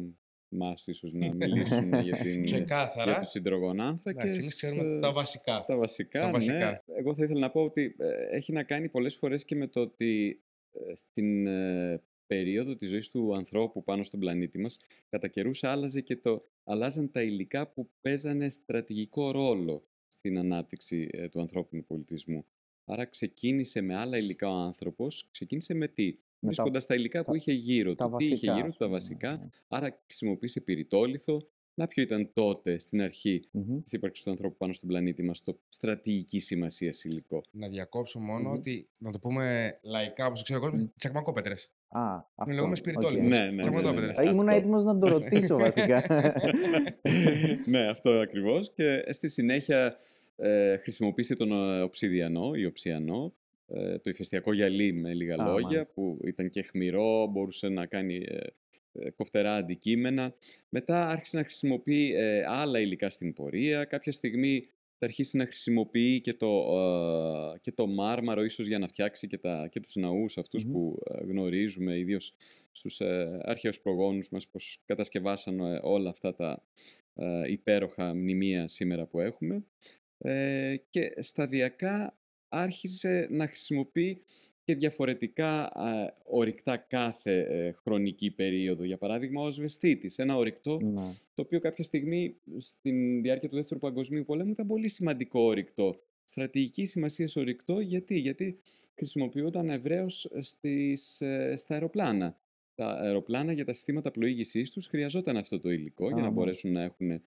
B: εμά ίσως να μιλήσουν για, την, για
C: Ξεκάθαρα.
B: τους υδρογονάνθρακες.
C: Εντάξει, εμείς ξέρουμε
B: ε,
C: τα βασικά.
B: Τα βασικά,
C: Τα
B: ναι.
C: βασικά.
B: Εγώ θα ήθελα να πω ότι ε, έχει να κάνει πολλές φορές και με το ότι ε, στην ε, περίοδο της ζωής του ανθρώπου πάνω στον πλανήτη μας, κατά καιρούς άλλαζε και το, αλλάζαν τα υλικά που παίζανε στρατηγικό ρόλο στην ανάπτυξη ε, του ανθρώπινου πολιτισμού. Άρα ξεκίνησε με άλλα υλικά ο άνθρωπος, ξεκίνησε με τι,
A: με τα-
B: βρίσκοντας τα υλικά
A: τα-
B: που είχε γύρω
A: τα
B: του. Τι είχε
A: βασικά,
B: γύρω
A: ας
B: του, τα
A: πούμε,
B: βασικά,
A: ναι.
B: άρα χρησιμοποίησε πυριτόλιθο. Να ποιο ήταν τότε, στην αρχή,
A: Μμμ.
B: της ύπαρξης του ανθρώπου πάνω στον πλανήτη μας, το στρατηγική σημασία υλικό;
C: Να διακόψω μόνο
A: Μμμ.
C: ότι, να το πούμε λαϊκά, όπως το ξέρει ο κόσμος,
A: Μμ.
C: τσακμακόπετρες.
A: Α, αυτό.
C: λέγουμε
A: οκ.
C: πυριτόλιθος.
B: Ναι, ναι, ναι,
C: Τσακμακόπετρες.
B: ναι, ναι.
A: Ήμουν
B: Αυτό.
A: έτοιμος να το ρωτήσω βασικά.
B: ναι, αυτό ακριβώς. Και στη συνέχεια ε, χρησιμοποίησε τον ε, οψιδιανό ή οψιανό, ε, το ηφαιστειακό γυαλί με λίγα
A: Α,
B: λόγια,
A: μάλιστα.
B: που ήταν και χμηρό, μπορούσε να κάνει ε, ε, κοφτερά αντικείμενα. Μετά άρχισε να χρησιμοποιεί ε, άλλα υλικά στην πορεία. Κάποια στιγμή θα αρχίσει να χρησιμοποιεί και το, ε, και το μάρμαρο ίσως για να φτιάξει και, τα, και τους ναούς αυτούς
A: Μμμ.
B: που ε, γνωρίζουμε, ιδίως στους ε, αρχαίους προγόνους μας, πως κατασκευάσαν ε, όλα αυτά τα ε, υπέροχα μνημεία σήμερα που έχουμε. Ε, και σταδιακά άρχισε να χρησιμοποιεί και διαφορετικά ε, ορυκτά κάθε ε, χρονική περίοδο. Για παράδειγμα, ο Σβεστήτης, ένα ορυκτό
A: Ναι.
B: το οποίο κάποια στιγμή στην διάρκεια του Δεύτερου Παγκοσμίου Πολέμου ήταν πολύ σημαντικό ορυκτό. Στρατηγική σημασία ορυκτό, γιατί, γιατί χρησιμοποιούνταν ευρέως στα αεροπλάνα. Τα αεροπλάνα για τα συστήματα πλοήγησής τους χρειαζόταν αυτό το υλικό για
A: Α,
B: να
A: μάλιστα.
B: μπορέσουν να έχουν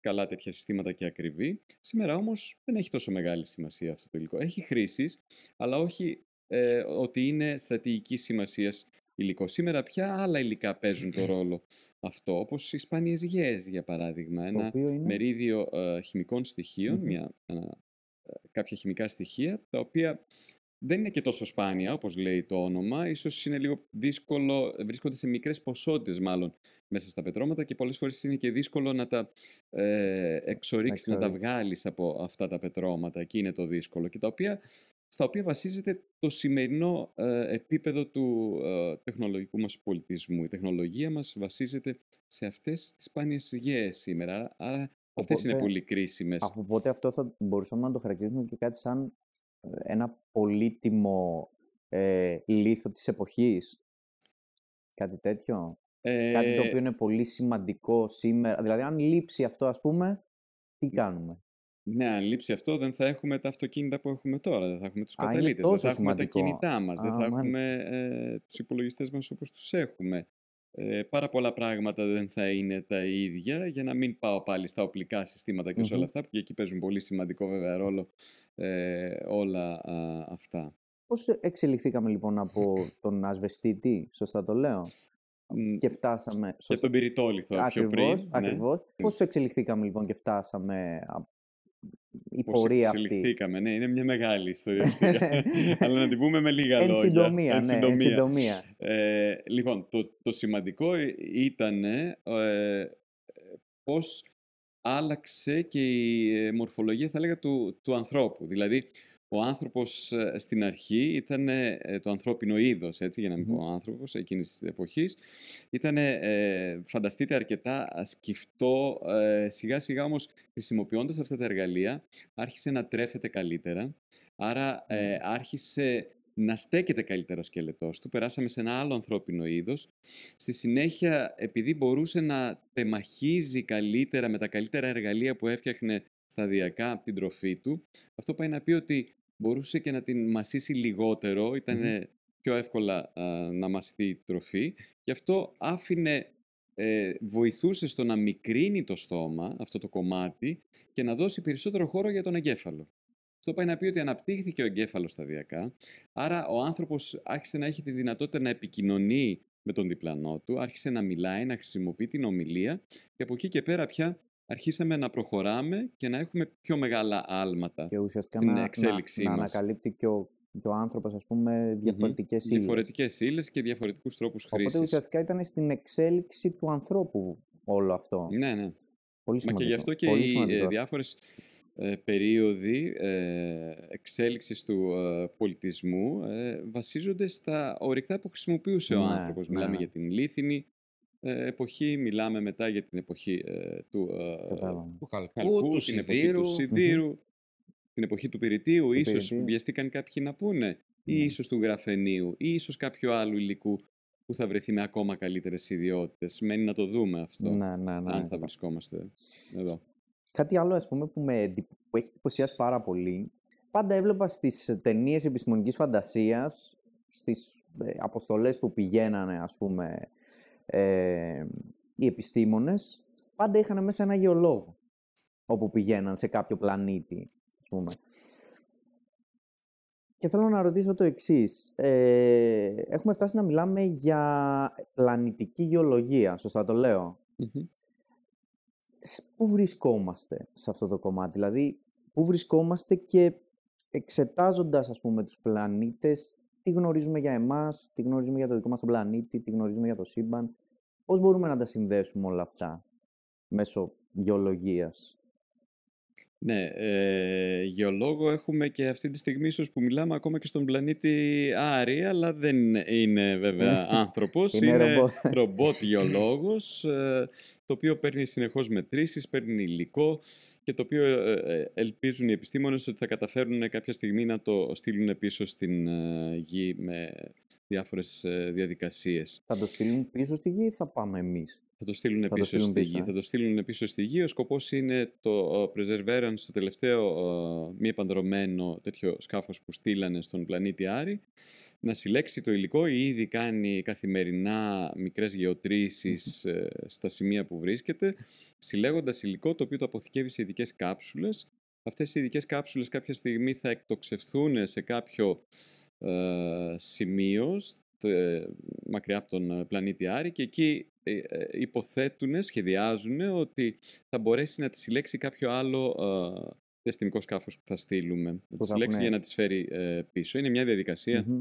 B: καλά τέτοια συστήματα και ακριβή. Σήμερα όμως δεν έχει τόσο μεγάλη σημασία αυτό το υλικό. Έχει χρήσεις, αλλά όχι ε, ότι είναι στρατηγική σημασίας υλικό. Σήμερα πια άλλα υλικά παίζουν το ρόλο αυτό, όπως οι σπάνιες γέες, για παράδειγμα.
A: Το
B: Ένα
A: οποίο είναι.
B: μερίδιο ε, χημικών στοιχείων,
A: Μμμ.
B: μια, ένα, ε, κάποια χημικά στοιχεία, τα οποία δεν είναι και τόσο σπάνια, όπως λέει το όνομα. Ίσως είναι λίγο δύσκολο, βρίσκονται σε μικρές ποσότητες μάλλον μέσα στα πετρώματα και πολλές φορές είναι και δύσκολο να τα ε, εξορίξεις, να τα
A: εξορίξεις.
B: βγάλεις από αυτά τα πετρώματα. Εκεί είναι το δύσκολο. Και τα οποία, στα οποία βασίζεται το σημερινό ε, επίπεδο του ε, τεχνολογικού μας πολιτισμού. Η τεχνολογία μας βασίζεται σε αυτές τις σπάνιες γέες σήμερα. Άρα αυτές είναι
A: Οπότε,
B: πολύ κρίσιμες.
A: από οπότε αυτό θα μπορούσαμε να το χαρακτηρίσουμε και κάτι σαν ε, ένα πολύτιμο ε, λίθο της εποχής; Κάτι τέτοιο; Κάτι το
B: Ε,
A: οποίο είναι πολύ σημαντικό σήμερα. Δηλαδή, αν λείψει αυτό, ας πούμε, τι κάνουμε;
B: Ναι, αν λείψει αυτό, δεν θα έχουμε τα αυτοκίνητα που έχουμε τώρα. Δεν θα έχουμε τους
A: Α, είναι
B: καταλύτες, δεν
A: τόσο
B: θα έχουμε τα
A: σημαντικό.
B: κινητά μας, δεν
A: Α,
B: θα
A: μάλιστα.
B: έχουμε ε, τους υπολογιστές μας όπως τους έχουμε. Ε, πάρα πολλά πράγματα δεν θα είναι τα ίδια, για να μην πάω πάλι στα οπλικά συστήματα και σε όλα
A: Μμμ.
B: αυτά, που και εκεί παίζουν πολύ σημαντικό βέβαια ρόλο ε, όλα α, αυτά.
A: Πώς εξελιχθήκαμε λοιπόν από τον ασβεστίτη, σωστά το λέω,
B: Μ,
A: και φτάσαμε...
B: Και
A: Σωστά...
B: στον πυρητόλιθο πιο
A: Ακριβώς,
B: πριν. Ναι.
A: ακριβώς. Πώς εξελιχθήκαμε λοιπόν και φτάσαμε α, η
B: Πώς
A: πορεία αυτή.
B: εξελιχθήκαμε. Ναι, είναι μια μεγάλη ιστορία φυσικά. Αλλά να την πούμε με λίγα
A: Εν
B: λόγια.
A: συντομία,
B: Εν
A: ναι, εν
B: συντομία.
A: συντομία.
B: Ε, λοιπόν, το, το σημαντικό ήταν ε, πώς άλλαξε και η ε, μορφολογία, θα λέγα, του, του ανθρώπου. Δηλαδή, ο άνθρωπος ε, στην αρχή ήταν ε, το ανθρώπινο είδος, έτσι, για να μην
A: Μμμ.
B: πω άνθρωπος εκείνης της εποχής. Ήταν, ε, φανταστείτε, αρκετά σκυφτό. Ε, σιγά σιγά όμως, χρησιμοποιώντας αυτά τα εργαλεία, άρχισε να τρέφεται καλύτερα. Άρα, ε,
A: Μμμ.
B: άρχισε να στέκεται καλύτερα ο σκελετός του. Περάσαμε σε ένα άλλο ανθρώπινο είδος. Στη συνέχεια, επειδή μπορούσε να τεμαχίζει καλύτερα με τα καλύτερα εργαλεία που έφτιαχνε σταδιακά από την τροφή του, αυτό πάει να πει ότι μπορούσε και να την μασίσει λιγότερο, ήταν
A: Μμμ.
B: πιο εύκολα α, να μασηθεί η τροφή. Γι' αυτό άφηνε, ε, βοηθούσε στο να μικρύνει το στόμα, αυτό το κομμάτι, και να δώσει περισσότερο χώρο για τον εγκέφαλο. Αυτό πάει να πει ότι αναπτύχθηκε ο εγκέφαλος σταδιακά, άρα ο άνθρωπος άρχισε να έχει τη δυνατότητα να επικοινωνεί με τον διπλανό του, άρχισε να μιλάει, να χρησιμοποιεί την ομιλία και από εκεί και πέρα πια αρχίσαμε να προχωράμε και να έχουμε πιο μεγάλα άλματα
A: Και ουσιαστικά
B: στην
A: να,
B: εξέλιξή
A: να, να
B: μας.
A: ανακαλύπτει και ο, και ο άνθρωπος, ας πούμε, διαφορετικές ύλες.
B: Διαφορετικές ύλες και διαφορετικούς τρόπους
A: Οπότε
B: χρήσης.
A: ουσιαστικά ήταν στην εξέλιξη του ανθρώπου όλο αυτό.
B: Ναι, ναι.
A: Πολύ
B: Μα και
A: σημαντικό.
B: γι' αυτό και
A: Πολύ
B: οι
A: σημαντικό
B: ε,
A: αυτό.
B: διάφορες ε, περίοδοι ε, εξέλιξης του ε, πολιτισμού ε, βασίζονται στα ορυκτά που χρησιμοποιούσε ο
A: Ναι,
B: άνθρωπος.
A: ναι,
B: Μιλάμε
A: ναι.
B: για την λίθινη ε, εποχή, μιλάμε μετά για την εποχή ε, του ε,
A: Κατάλαβα.
C: Του χαλκού,
B: χαλκού,
C: του
B: την εποχή
C: σιδήρου.
B: του σιδήρου, την εποχή του πυρητίου, ίσως
A: πυρητίου.
B: βιαστήκαν κάποιοι να πούνε, ή
A: Ναι.
B: ίσως του γραφενίου, ή ίσως κάποιο άλλο υλικού που θα βρεθεί με ακόμα καλύτερες ιδιότητες. Μένει να το δούμε αυτό,
A: Ναι, ναι, ναι.
B: αν θα
A: κατάλαβα.
B: βρισκόμαστε εδώ.
A: Κάτι άλλο, ας πούμε, που, με, εντυπ- που έχει εντυπωσιάσει πάρα πολύ. Πάντα έβλεπα στις ταινίες επιστημονικής φαντασίας, στις ε, αποστολές που πηγαίνανε, ας πούμε, ε, οι επιστήμονες, πάντα είχαν μέσα ένα γεωλόγο, όπου πηγαίναν σε κάποιο πλανήτη, ας πούμε. Και θέλω να ρωτήσω το εξής. Ε, έχουμε φτάσει να μιλάμε για πλανητική γεωλογία, σωστά το λέω;
B: Μμμ.
A: σ- πού βρισκόμαστε σε αυτό το κομμάτι, δηλαδή πού βρισκόμαστε και εξετάζοντας ας πούμε τους πλανήτες, τι γνωρίζουμε για εμάς, τι γνωρίζουμε για το δικό μας τον πλανήτη, τι γνωρίζουμε για το σύμπαν, πώς μπορούμε να τα συνδέσουμε όλα αυτά μέσω γεωλογίας;
B: Ναι, ε, γεωλόγο έχουμε και αυτή τη στιγμή ίσως που μιλάμε ακόμα και στον πλανήτη Άρη, αλλά δεν είναι βέβαια άνθρωπος,
A: Είναι
B: είναι,
A: ρομπότ.
B: ρομπότ γεωλόγος, ε, το οποίο παίρνει συνεχώς μετρήσεις, παίρνει υλικό και το οποίο ε, ε, ελπίζουν οι επιστήμονες ότι θα καταφέρουν κάποια στιγμή να το στείλουν πίσω στην ε, γη με διάφορες ε, διαδικασίες.
A: Θα το στείλουν πίσω στη γη ή θα πάμε εμείς;
B: Θα το στείλουν
A: Θα το
B: πίσω
A: στείλουν
B: στη
A: πίσω,
B: γη.
A: ε;
B: Θα το στείλουν πίσω στη γη. Ο σκοπός είναι το ε, Perseverance, το τελευταίο ε, μη επανδρομένο τέτοιο σκάφος που στείλανε στον πλανήτη Άρη, να συλλέξει το υλικό. Ήδη κάνει καθημερινά μικρές γεωτρήσεις ε, στα σημεία που βρίσκεται, συλλέγοντας υλικό το οποίο το αποθηκεύει σε ειδικές κάψουλες. Αυτές οι ειδικές κάψουλες κάποια στιγμή θα εκτοξευθούν σε κάποιο ε, σημείο στο- ε, μακριά από τον ε, πλανήτη Άρη και εκεί ε, ε, υποθέτουν, σχεδιάζουν ότι θα μπορέσει να τη συλλέξει κάποιο άλλο ε, διαστημικό σκάφος που θα στείλουμε. Να τη
A: θα
B: συλλέξει
A: έχουνε-
B: για να τις φέρει ε, πίσω. Είναι μια διαδικασία
A: Μμμ.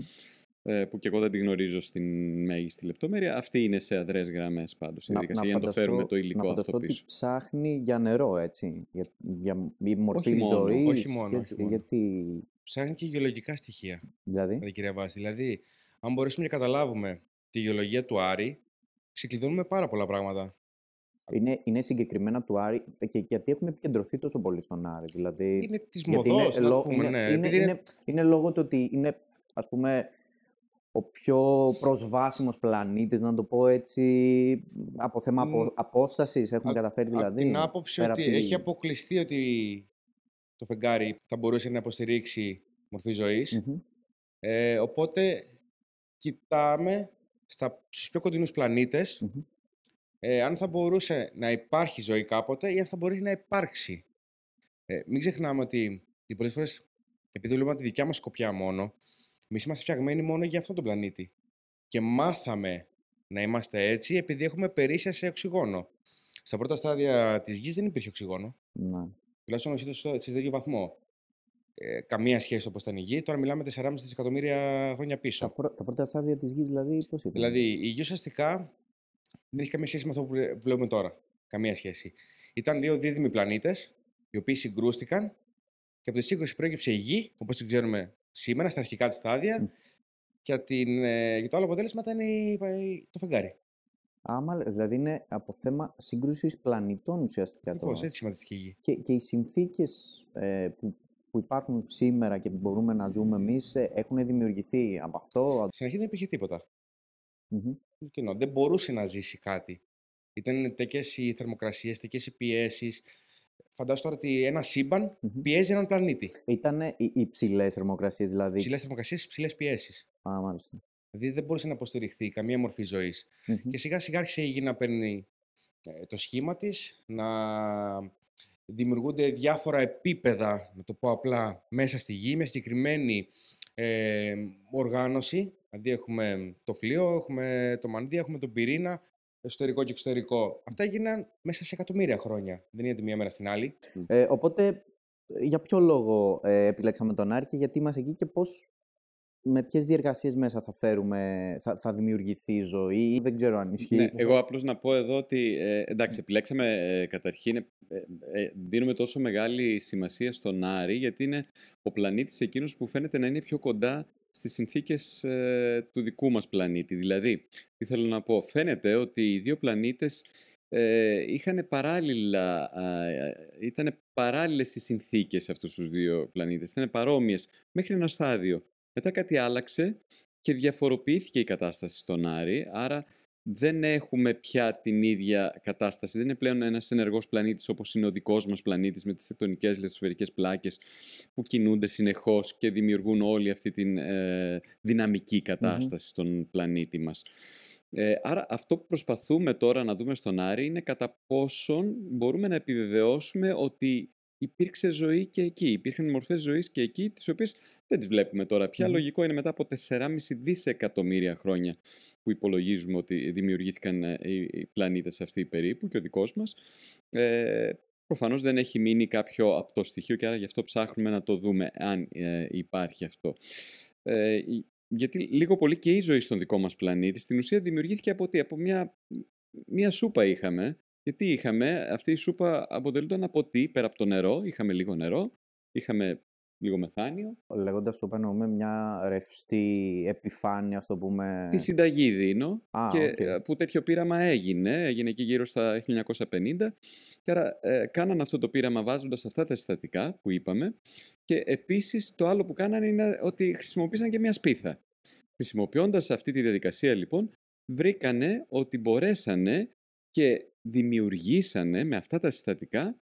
B: ε, που και εγώ δεν τη γνωρίζω στην μέγιστη λεπτομέρεια. Αυτή είναι σε αδρές γραμμές πάντως η διαδικασία για να το φέρουμε το
A: να
B: υλικό αυτό
A: φανταστώ ότι
B: πίσω.
A: ψάχνει για νερό, έτσι, για, για η μορφή
B: μόνο,
A: ζωής.
C: όχι μόνο,
A: γιατί,
C: όχι μόνο.
A: γιατί,
C: Ψάχνει και γεωλογικά στοιχεία,
A: δηλαδή,
C: δηλαδή, κυρία Βάση. Δηλαδή, αν μπορέσουμε και καταλάβουμε τη γεωλογία του Άρη, ξεκλειδώνουμε πάρα πολλά πράγματα.
A: είναι, είναι συγκεκριμένα του Άρη ε, και γιατί έχουμε επικεντρωθεί τόσο πολύ στον Άρη. Δηλαδή,
C: Είναι της
A: γιατί
C: μοδός,
A: είναι,
C: να
A: λό-
C: πούμε,
A: είναι,
C: ναι.
A: είναι,
C: επειδή
A: είναι, είναι λόγω του ότι είναι, ας πούμε, ο πιο προσβάσιμος πλανήτης, να το πω έτσι, από θέμα απο,
C: Μ,
A: απόστασης έχουν
C: Α-
A: καταφέρει
C: Από
A: δηλαδή.
C: την άποψη
A: πέρα
C: ότι
A: απ' τη-
C: έχει αποκλειστεί ότι το φεγγάρι θα μπορούσε να υποστηρίξει μορφή ζωής.
A: Μμμ.
C: Ε, οπότε κοιτάμε στα, στους πιο κοντινούς πλανήτες
A: Μμμ.
C: ε, αν θα μπορούσε να υπάρχει ζωή κάποτε ή αν θα μπορέσει να υπάρξει. Ε, μην ξεχνάμε ότι οι πολλές φορές, επειδή βλέπουμε τη δικιά μας σκοπιά μόνο, εμείς είμαστε φτιαγμένοι μόνο για αυτόν τον πλανήτη. Και μάθαμε να είμαστε έτσι επειδή έχουμε περίσσια σε οξυγόνο. Στα πρώτα στάδια της γης δεν υπήρχε οξυγόνο.
A: Ναι.
C: Τουλάχιστον όχι στο- σε τέτοιο βαθμό. Ε, καμία σχέση όπως ήταν η γη. Τώρα μιλάμε 4,5 δισεκατομμύρια χρόνια
A: Τα,
C: πίσω.
A: πρω- τα πρώτα στάδια της γης δηλαδή πώς ήταν;
C: Δηλαδή, η γη ουσιαστικά δεν έχει καμία σχέση με αυτό που βλέ- βλέπουμε τώρα. Καμία σχέση. Ήταν δύο δίδυμοι πλανήτες, οι οποίοι συγκρούστηκαν και από τη σύγκρουση προέκυψε η γη, όπως την ξέρουμε σήμερα, στα αρχικά της στάδια.
A: Μμ.
C: Και, την, ε, και το άλλο αποτέλεσμα ήταν η- η- το φεγγάρι.
A: Άμα, δηλαδή είναι από θέμα σύγκρουσης πλανητών ουσιαστικά το...
C: Ακριβώς, έτσι σχηματιστική η γη.
A: Και, και οι συνθήκες ε, που, που υπάρχουν σήμερα και που μπορούμε να ζούμε εμείς ε, έχουν δημιουργηθεί από αυτό;
C: Στην αρχή δεν υπήρχε τίποτα.
A: Μμμ.
C: Κοινό. Δεν μπορούσε να ζήσει κάτι. Ήταν τέτοιε οι θερμοκρασίες, τέτοιε οι πιέσεις. Φαντάζομαι τώρα ότι ένα σύμπαν
A: Μμμ.
C: πιέζει έναν πλανήτη.
A: Ήταν οι υψηλές θερμοκρασίες, δηλαδή.
C: Ψηλέ θερμοκρασίες, ψηλέ πιέσεις.
A: Α, μάλιστα.
C: Δηλαδή δεν μπορούσε να υποστηριχθεί καμία μορφή ζωής.
A: Μμμ.
C: Και σιγά σιγά άρχισε η γη να παίρνει ε, το σχήμα της, να δημιουργούνται διάφορα επίπεδα, να το πω απλά, μέσα στη γη, με συγκεκριμένη ε, οργάνωση. Δηλαδή έχουμε το φλοιό, έχουμε το μανδύα, έχουμε τον πυρήνα, εσωτερικό και εξωτερικό. Αυτά έγιναν μέσα σε εκατομμύρια χρόνια. Δεν είναι τη μία μέρα στην άλλη.
A: Ε, οπότε, για ποιο λόγο ε, επιλέξαμε τον Άρη και γιατί είμαστε εκεί και πώς, με ποιες διεργασίες μέσα θα φέρουμε, θα, θα δημιουργηθεί η ζωή ή δεν ξέρω αν ισχύει.
B: Ναι, εγώ απλώς να πω εδώ ότι, ε, εντάξει, επιλέξαμε ε, καταρχήν, ε, ε, δίνουμε τόσο μεγάλη σημασία στον Άρη, γιατί είναι ο πλανήτης εκείνος που φαίνεται να είναι πιο κοντά στις συνθήκες ε, του δικού μας πλανήτη. Δηλαδή, τι θέλω να πω, φαίνεται ότι οι δύο πλανήτες ε, είχαν παράλληλα, ε, ήταν παράλληλες οι συνθήκες σε αυτούς τους δύο πλανήτες, ήταν παρόμοιες μέχρι ένα στάδιο. Μετά κάτι άλλαξε και διαφοροποιήθηκε η κατάσταση στον Άρη, άρα δεν έχουμε πια την ίδια κατάσταση. Δεν είναι πλέον ένας ενεργός πλανήτης όπως είναι ο δικός μας πλανήτης με τις τεκτονικές λιθοσφαιρικές πλάκες που κινούνται συνεχώς και δημιουργούν όλη αυτή τη ε, δυναμική κατάσταση στον πλανήτη μας. Ε, άρα αυτό που προσπαθούμε τώρα να δούμε στον Άρη είναι κατά πόσον μπορούμε να επιβεβαιώσουμε ότι υπήρξε ζωή και εκεί. Υπήρχαν μορφές ζωής και εκεί, τις οποίες δεν τις βλέπουμε τώρα πια. Λογικό είναι μετά από 4,5 δισεκατομμύρια χρόνια που υπολογίζουμε ότι δημιουργήθηκαν ε, οι πλανήτες αυτοί περίπου και ο δικός μας. Ε, προφανώς δεν έχει μείνει κάποιο απτό στοιχείο και άρα γι' αυτό ψάχνουμε να το δούμε αν ε, υπάρχει αυτό. Ε, γιατί λίγο πολύ και η ζωή στον δικό μας πλανήτη στην ουσία δημιουργήθηκε από τι, από μια, μια σούπα είχαμε γιατί είχαμε, αυτή η σούπα αποτελούνταν από τι, πέρα από το νερό, είχαμε λίγο νερό, είχαμε λίγο μεθάνιο.
A: Λέγοντας σούπα εννοούμε μια ρευστή επιφάνεια, ας το πούμε...
B: Τη συνταγή δίνω
A: Α,
B: και
A: οκ.
B: ε, που τέτοιο πείραμα έγινε, έγινε εκεί γύρω στα 1950 και άρα ε, κάναν αυτό το πείραμα βάζοντας αυτά τα συστατικά που είπαμε και επίσης το άλλο που κάνανε είναι ότι χρησιμοποίησαν και μια σπίθα. Χρησιμοποιώντας αυτή τη διαδικασία λοιπόν βρήκανε ότι μπορέσανε και δημιουργήσανε με αυτά τα συστατικά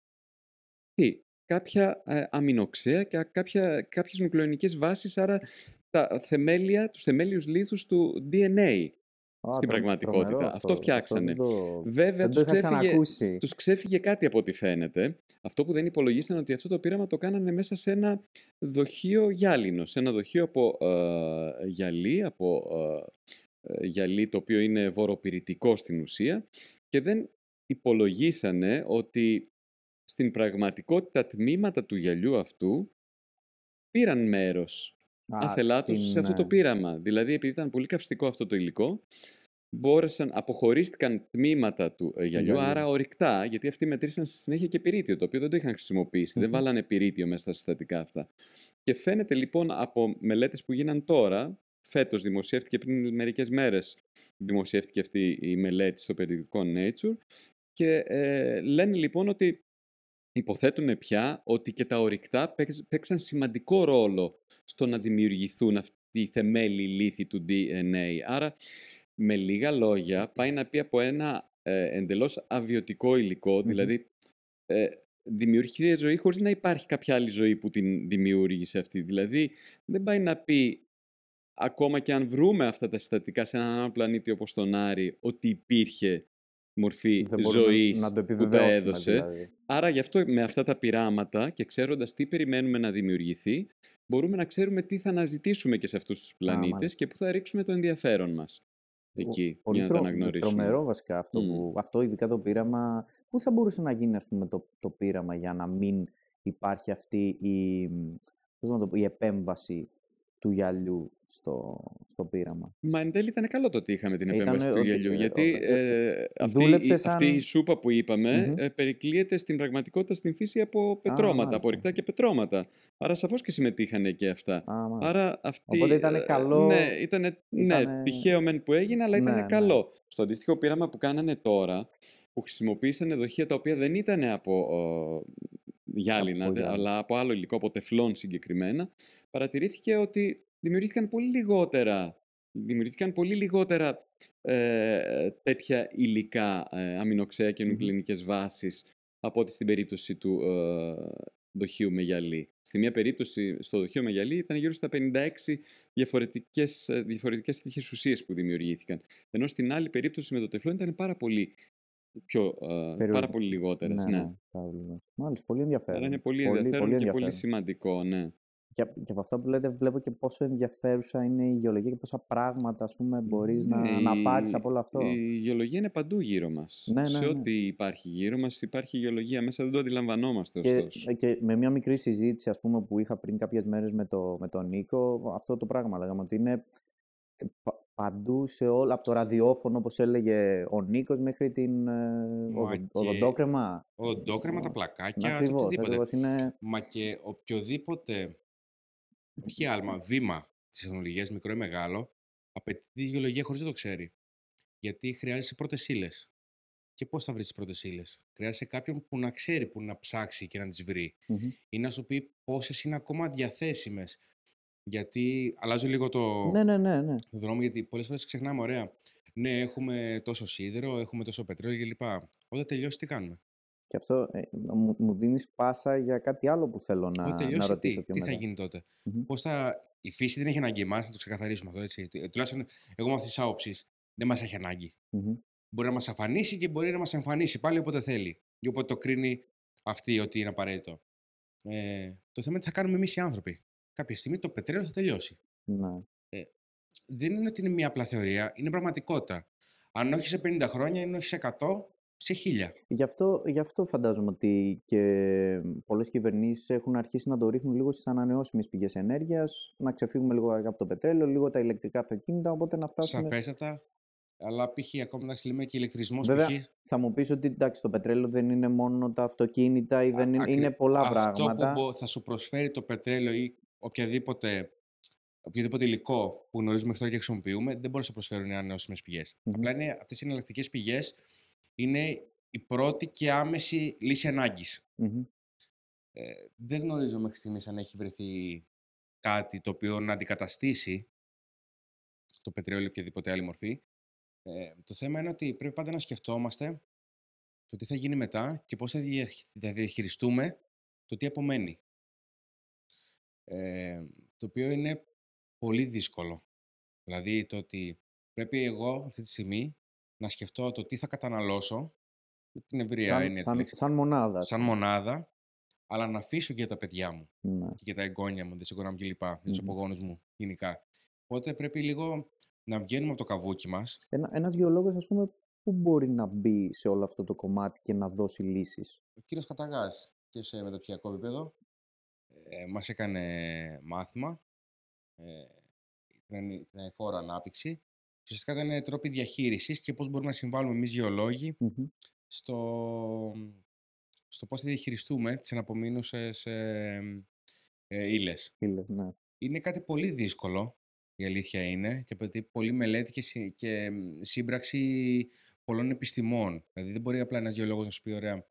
B: τι, κάποια ε, αμινοξέα και κάποια, κάποιες νουκλεονικές βάσεις, άρα τα θεμέλια, τους θεμέλιους λίθους του DNA
A: Α,
B: στην
A: τρο-
B: πραγματικότητα.
A: τρομερό
B: Αυτό φτιάξανε.
A: δεν το-
B: Βέβαια,
A: δεν το
B: τους
A: είχα
B: ξέφυγε,
A: ξανακούσει.
B: τους ξέφυγε κάτι από ό,τι φαίνεται. Αυτό που δεν υπολογίσαν ότι αυτό το πείραμα το κάνανε μέσα σε ένα δοχείο γυάλινο. Σε ένα δοχείο από ε, γυαλί, από ε, ε, γυαλί το οποίο είναι βοροπυρητικό στην ουσία και δεν υπολογίσανε ότι στην πραγματικότητα τμήματα του γυαλιού αυτού πήραν μέρος
A: Α,
B: αθελά τους σε
A: στην,
B: αυτό το
A: ε,
B: πείραμα. Δηλαδή, επειδή ήταν πολύ καυστικό αυτό το υλικό, μπόρεσαν, αποχωρίστηκαν τμήματα του ε, γυαλιού,
A: γυαλιού.
B: άρα ορυκτά, γιατί αυτοί μετρήσαν στη συνέχεια και πυρίτιο, το οποίο δεν το είχαν χρησιμοποιήσει. Δεν
A: Μμμ.
B: βάλανε πυρίτιο μέσα στα συστατικά αυτά. Και φαίνεται λοιπόν από μελέτες που γίναν τώρα, φέτος δημοσιεύτηκε πριν μερικές μέρες, δημοσιεύτηκε αυτή η μελέτη στο περιοδικό Nature, και ε, λένε λοιπόν ότι υποθέτουν πια ότι και τα ορυκτά παίξ- παίξαν σημαντικό ρόλο στο να δημιουργηθούν αυτοί οι θεμέλοι λύθη του DNA. Άρα, με λίγα λόγια, πάει να πει από ένα ε, εντελώς αβιωτικό υλικό, δηλαδή ε, δημιουργήθηκε ζωή χωρίς να υπάρχει κάποια άλλη ζωή που την δημιούργησε αυτή. Δηλαδή, δεν πάει να πει ακόμα και αν βρούμε αυτά τα συστατικά σε έναν άλλο πλανήτη όπως τον Άρη, ότι υπήρχε μορφή
A: δεν μπορούμε
B: ζωής
A: να το
B: που τα
A: επιβεβαιώσουμε,
B: έδωσε.
A: δηλαδή.
B: Άρα γι' αυτό με αυτά τα πειράματα και ξέροντας τι περιμένουμε να δημιουργηθεί, μπορούμε να ξέρουμε τι θα αναζητήσουμε και σε αυτούς τους πλανήτες
A: μάλιστα.
B: και πού θα ρίξουμε το ενδιαφέρον μας εκεί,
A: Πολύ
B: για να τα
A: τρο-
B: αναγνωρίσουμε.
A: τρομερό βασικά αυτό,
B: Μμ.
A: που, αυτό ειδικά το πείραμα. Πού θα μπορούσε να γίνει ας πούμε, το, το πείραμα για να μην υπάρχει αυτή η, πώς να το πω, η επέμβαση του γυαλιού στο, στο πείραμα.
B: Μα εν τέλει ήταν καλό το ότι είχαμε την
A: Ε, Ήτανε
B: επέμβαση του
A: ότι-
B: γυαλιού,
A: ε,
B: γιατί
A: ο- ε,
B: ε, αυτή,
A: δούλεψες
B: η,
A: σαν-
B: αυτή η σούπα που είπαμε
A: Μμμ.
B: ε, περικλείεται στην πραγματικότητα στην φύση από πετρώματα, από
A: μάλιστα.
B: ορυκτά και πετρώματα. Άρα σαφώς και συμμετείχαν και αυτά.
A: Α, μάλιστα.
B: Άρα αυτή.
A: Οπότε ήτανε
B: ε,
A: καλό-
B: Ναι, ήτανε, ναι,
A: ήτανε-
B: τυχαίο μεν που έγινε, αλλά ήταν
A: Ναι, ναι.
B: καλό. Στο αντίστοιχο πείραμα που κάνανε τώρα, που χρησιμοποίησαν δοχεία τα οποία δεν ήταν από ε, γυάλινα,
A: Από
B: δε-
A: γυάλινα.
B: αλλά από άλλο υλικό, από τεφλόν συγκεκριμένα, παρατηρήθηκε ότι δημιουργήθηκαν πολύ λιγότερα, δημιουργήθηκαν πολύ λιγότερα ε, τέτοια υλικά, ε, αμινοξέα και
A: Μμμ.
B: νουκλεϊνικές βάσεις από ότι στην περίπτωση του ε, δοχείου με γυαλί. Στη μία περίπτωση, στο δοχείο με γυαλί, ήταν γύρω στα 56 διαφορετικές, ε, διαφορετικές τέτοιες ουσίες που δημιουργήθηκαν. Ενώ στην άλλη περίπτωση με το τεφλόν ήταν πάρα πολύ, πιο, ε, πάρα
A: Περιορισ-
B: πολύ λιγότερες.
A: Ναι,
B: Ναι,
A: ναι, πάρα πολύ. Μάλιστα, πολύ ενδιαφέρον.
B: Άρα είναι πολύ ενδιαφέρον και πολύ
A: ενδιαφέρον.
B: σημαντικό, ναι.
A: Και, απ- και από αυτά που λέτε βλέπω και πόσο ενδιαφέρουσα είναι η γεωλογία και πόσα πράγματα ας πούμε, μπορείς
B: Ναι,
A: να, να πάρεις
B: η-
A: από όλο αυτό.
B: Η γεωλογία είναι παντού γύρω μας.
A: Ναι, ναι,
B: Σε
A: ναι.
B: ό,τι υπάρχει γύρω μας υπάρχει γεωλογία μέσα, δεν το αντιλαμβανόμαστε
A: Και,
B: ωστόσο.
A: και με μια μικρή συζήτηση ας πούμε, που είχα πριν κάποιες μέρες με, το, με τον Νίκο, αυτό το πράγμα λέγαμε ότι είναι πα- παντού σε όλα, από το ραδιόφωνο όπως έλεγε ο Νίκος μέχρι την ε,
C: Μα
A: οδο-
C: και
A: οδοντόκρεμα.
C: οντόκρεμα, τα πλακάκια, το
A: Ακριβώς,
C: οτιδήποτε.
A: ακριβώς. Είναι...
C: Μα και οποιοδήποτε, όχι άλμα, βήμα της τεχνολογίας, μικρό ή μεγάλο, απαιτεί τη γεωλογία χωρίς να το ξέρει. Γιατί χρειάζεσαι πρώτες ύλες. Και πώς θα βρεις τις πρώτες ύλες; Χρειάζεσαι κάποιον που να ξέρει που να ψάξει και να τις βρει.
A: Μμμ.
C: Ή να σου πει πόσες είναι ακόμα διαθέσιμες. Γιατί αλλάζω λίγο το,
A: Ναι, ναι, ναι, ναι.
C: το δρόμο, γιατί πολλές φορές ξεχνάμε, ωραία. Ναι, έχουμε τόσο σίδερο, έχουμε τόσο πετρέλαιο κλπ. Όταν τελειώσει, τι κάνουμε;
A: Και αυτό ε, μου, μου δίνεις πάσα για κάτι άλλο που θέλω
C: Όταν
A: να, να
C: τελειώσει,
A: ρωτήσω
C: τι,
A: πιο
C: τι
A: μετά.
C: θα γίνει τότε;
A: Μμμ.
C: Πώς θα... Η φύση δεν έχει ανάγκη εμάς, να το ξεκαθαρίσουμε αυτό. Έτσι. Ε, Τουλάχιστον εγώ με αυτή τη άποψη δεν μας έχει ανάγκη.
A: Μμμ.
C: Μπορεί να μας αφανίσει και μπορεί να μας εμφανίσει πάλι όποτε θέλει. Ή όποτε το κρίνει αυτή ότι είναι απαραίτητο. Ε, το θέμα είναι τι θα κάνουμε εμείς οι άνθρωποι. Κάποια στιγμή το πετρέλαιο θα τελειώσει.
A: Ναι.
C: Δεν είναι ότι είναι μια απλά θεωρία, είναι πραγματικότητα. Αν όχι σε 50 χρόνια, αν όχι σε 100, σε 1000.
A: Γι' αυτό, γι' αυτό φαντάζομαι ότι και πολλές κυβερνήσεις έχουν αρχίσει να το ρίχνουν λίγο στις ανανεώσιμες πηγές ενέργειας, να ξεφύγουμε λίγο από το πετρέλαιο, λίγο τα ηλεκτρικά αυτοκίνητα, οπότε να φτάσουμε...
C: Σαφέστατα. Αλλά π.χ. ακόμα εντάξει, λέμε και ηλεκτρισμός.
A: Βέβαια,
C: π.χ.
A: θα μου πεις ότι εντάξει, το πετρέλαιο δεν είναι μόνο τα αυτοκίνητα ή δεν είναι,
C: Ακρι-
A: είναι πολλά
C: αυτό
A: πράγματα.
C: που μπο- θα σου προσφέρει το πετρέλαιο ή οποιαδήποτε, οποιοδήποτε υλικό που γνωρίζουμε μέχρι τώρα και χρησιμοποιούμε, δεν μπορεί να σου προσφέρουν οι ανανεώσιμες πηγές.
A: Μμμ.
C: Απλά είναι, αυτές οι εναλλακτικές πηγές είναι η πρώτη και άμεση λύση ανάγκης.
A: Μμμ.
C: Ε, δεν γνωρίζω μέχρι στιγμής αν έχει βρεθεί κάτι το οποίο να αντικαταστήσει το πετρέλαιο ή οποιαδήποτε άλλη μορφή. Ε, το θέμα είναι ότι πρέπει πάντα να σκεφτόμαστε το τι θα γίνει μετά και πώς θα διαχ- θα διαχειριστούμε το τι απομένει. Ε, το οποίο είναι πολύ δύσκολο. Δηλαδή το ότι πρέπει εγώ αυτή τη στιγμή να σκεφτώ το τι θα καταναλώσω, με την ευρεία
A: Σαν,
C: είναι έτσι
A: σαν,
C: λέξη,
A: σαν μονάδα.
C: σαν μονάδα, αλλά να αφήσω και για τα παιδιά μου
A: Ναι.
C: και για τα εγγόνια μου, δυσεγγονά μου κλπ. Για τους
A: Μμμ.
C: απογόνους μου γενικά. Οπότε πρέπει λίγο να βγαίνουμε από το καβούκι μας.
A: Ένα, ένας γεωλόγος, ας πούμε, πού μπορεί να μπει σε όλο αυτό το κομμάτι και να δώσει λύσεις.
C: Ο κύριος Καταγάς και σε μεταπτυχιακό επίπεδο ε, μας έκανε μάθημα ε, την την αηφόρο ανάπτυξη και ουσιαστικά ήταν τρόποι διαχείρισης και πώς μπορούμε να συμβάλλουμε εμείς γεωλόγοι
A: Μμμ.
C: στο, στο πώς θα διαχειριστούμε τις αναπομείνουσες ε, ε, ύλες.
A: Ήλες, ναι.
C: Είναι κάτι πολύ δύσκολο, η αλήθεια είναι, και απαιτεί πολλή μελέτη και, συ- και μ, σύμπραξη πολλών επιστημών. Δηλαδή δεν μπορεί απλά ένας γεωλόγος να σου πει, ωραία,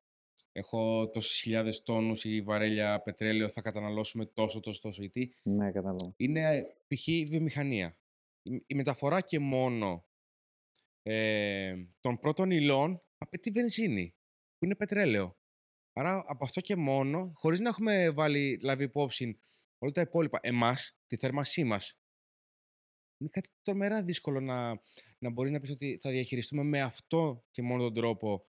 C: έχω τόσες χιλιάδες τόνους ή βαρέλια πετρέλαιο, θα καταναλώσουμε τόσο, τόσο, τόσο. Γιατί
A: Ναι, κατάλαβα.
C: είναι ε, π.χ. η βιομηχανία. Η, η μεταφορά και μόνο ε, των πρώτων υλών απαιτεί βενζίνη, που είναι πετρέλαιο. Άρα από αυτό και μόνο, χωρίς να έχουμε βάλει λάβει υπόψη όλα τα υπόλοιπα, εμάς, τη θέρμασή μας, είναι κάτι τρομερά δύσκολο να, να μπορείς να πεις ότι θα διαχειριστούμε με αυτό και μόνο τον τρόπο ε,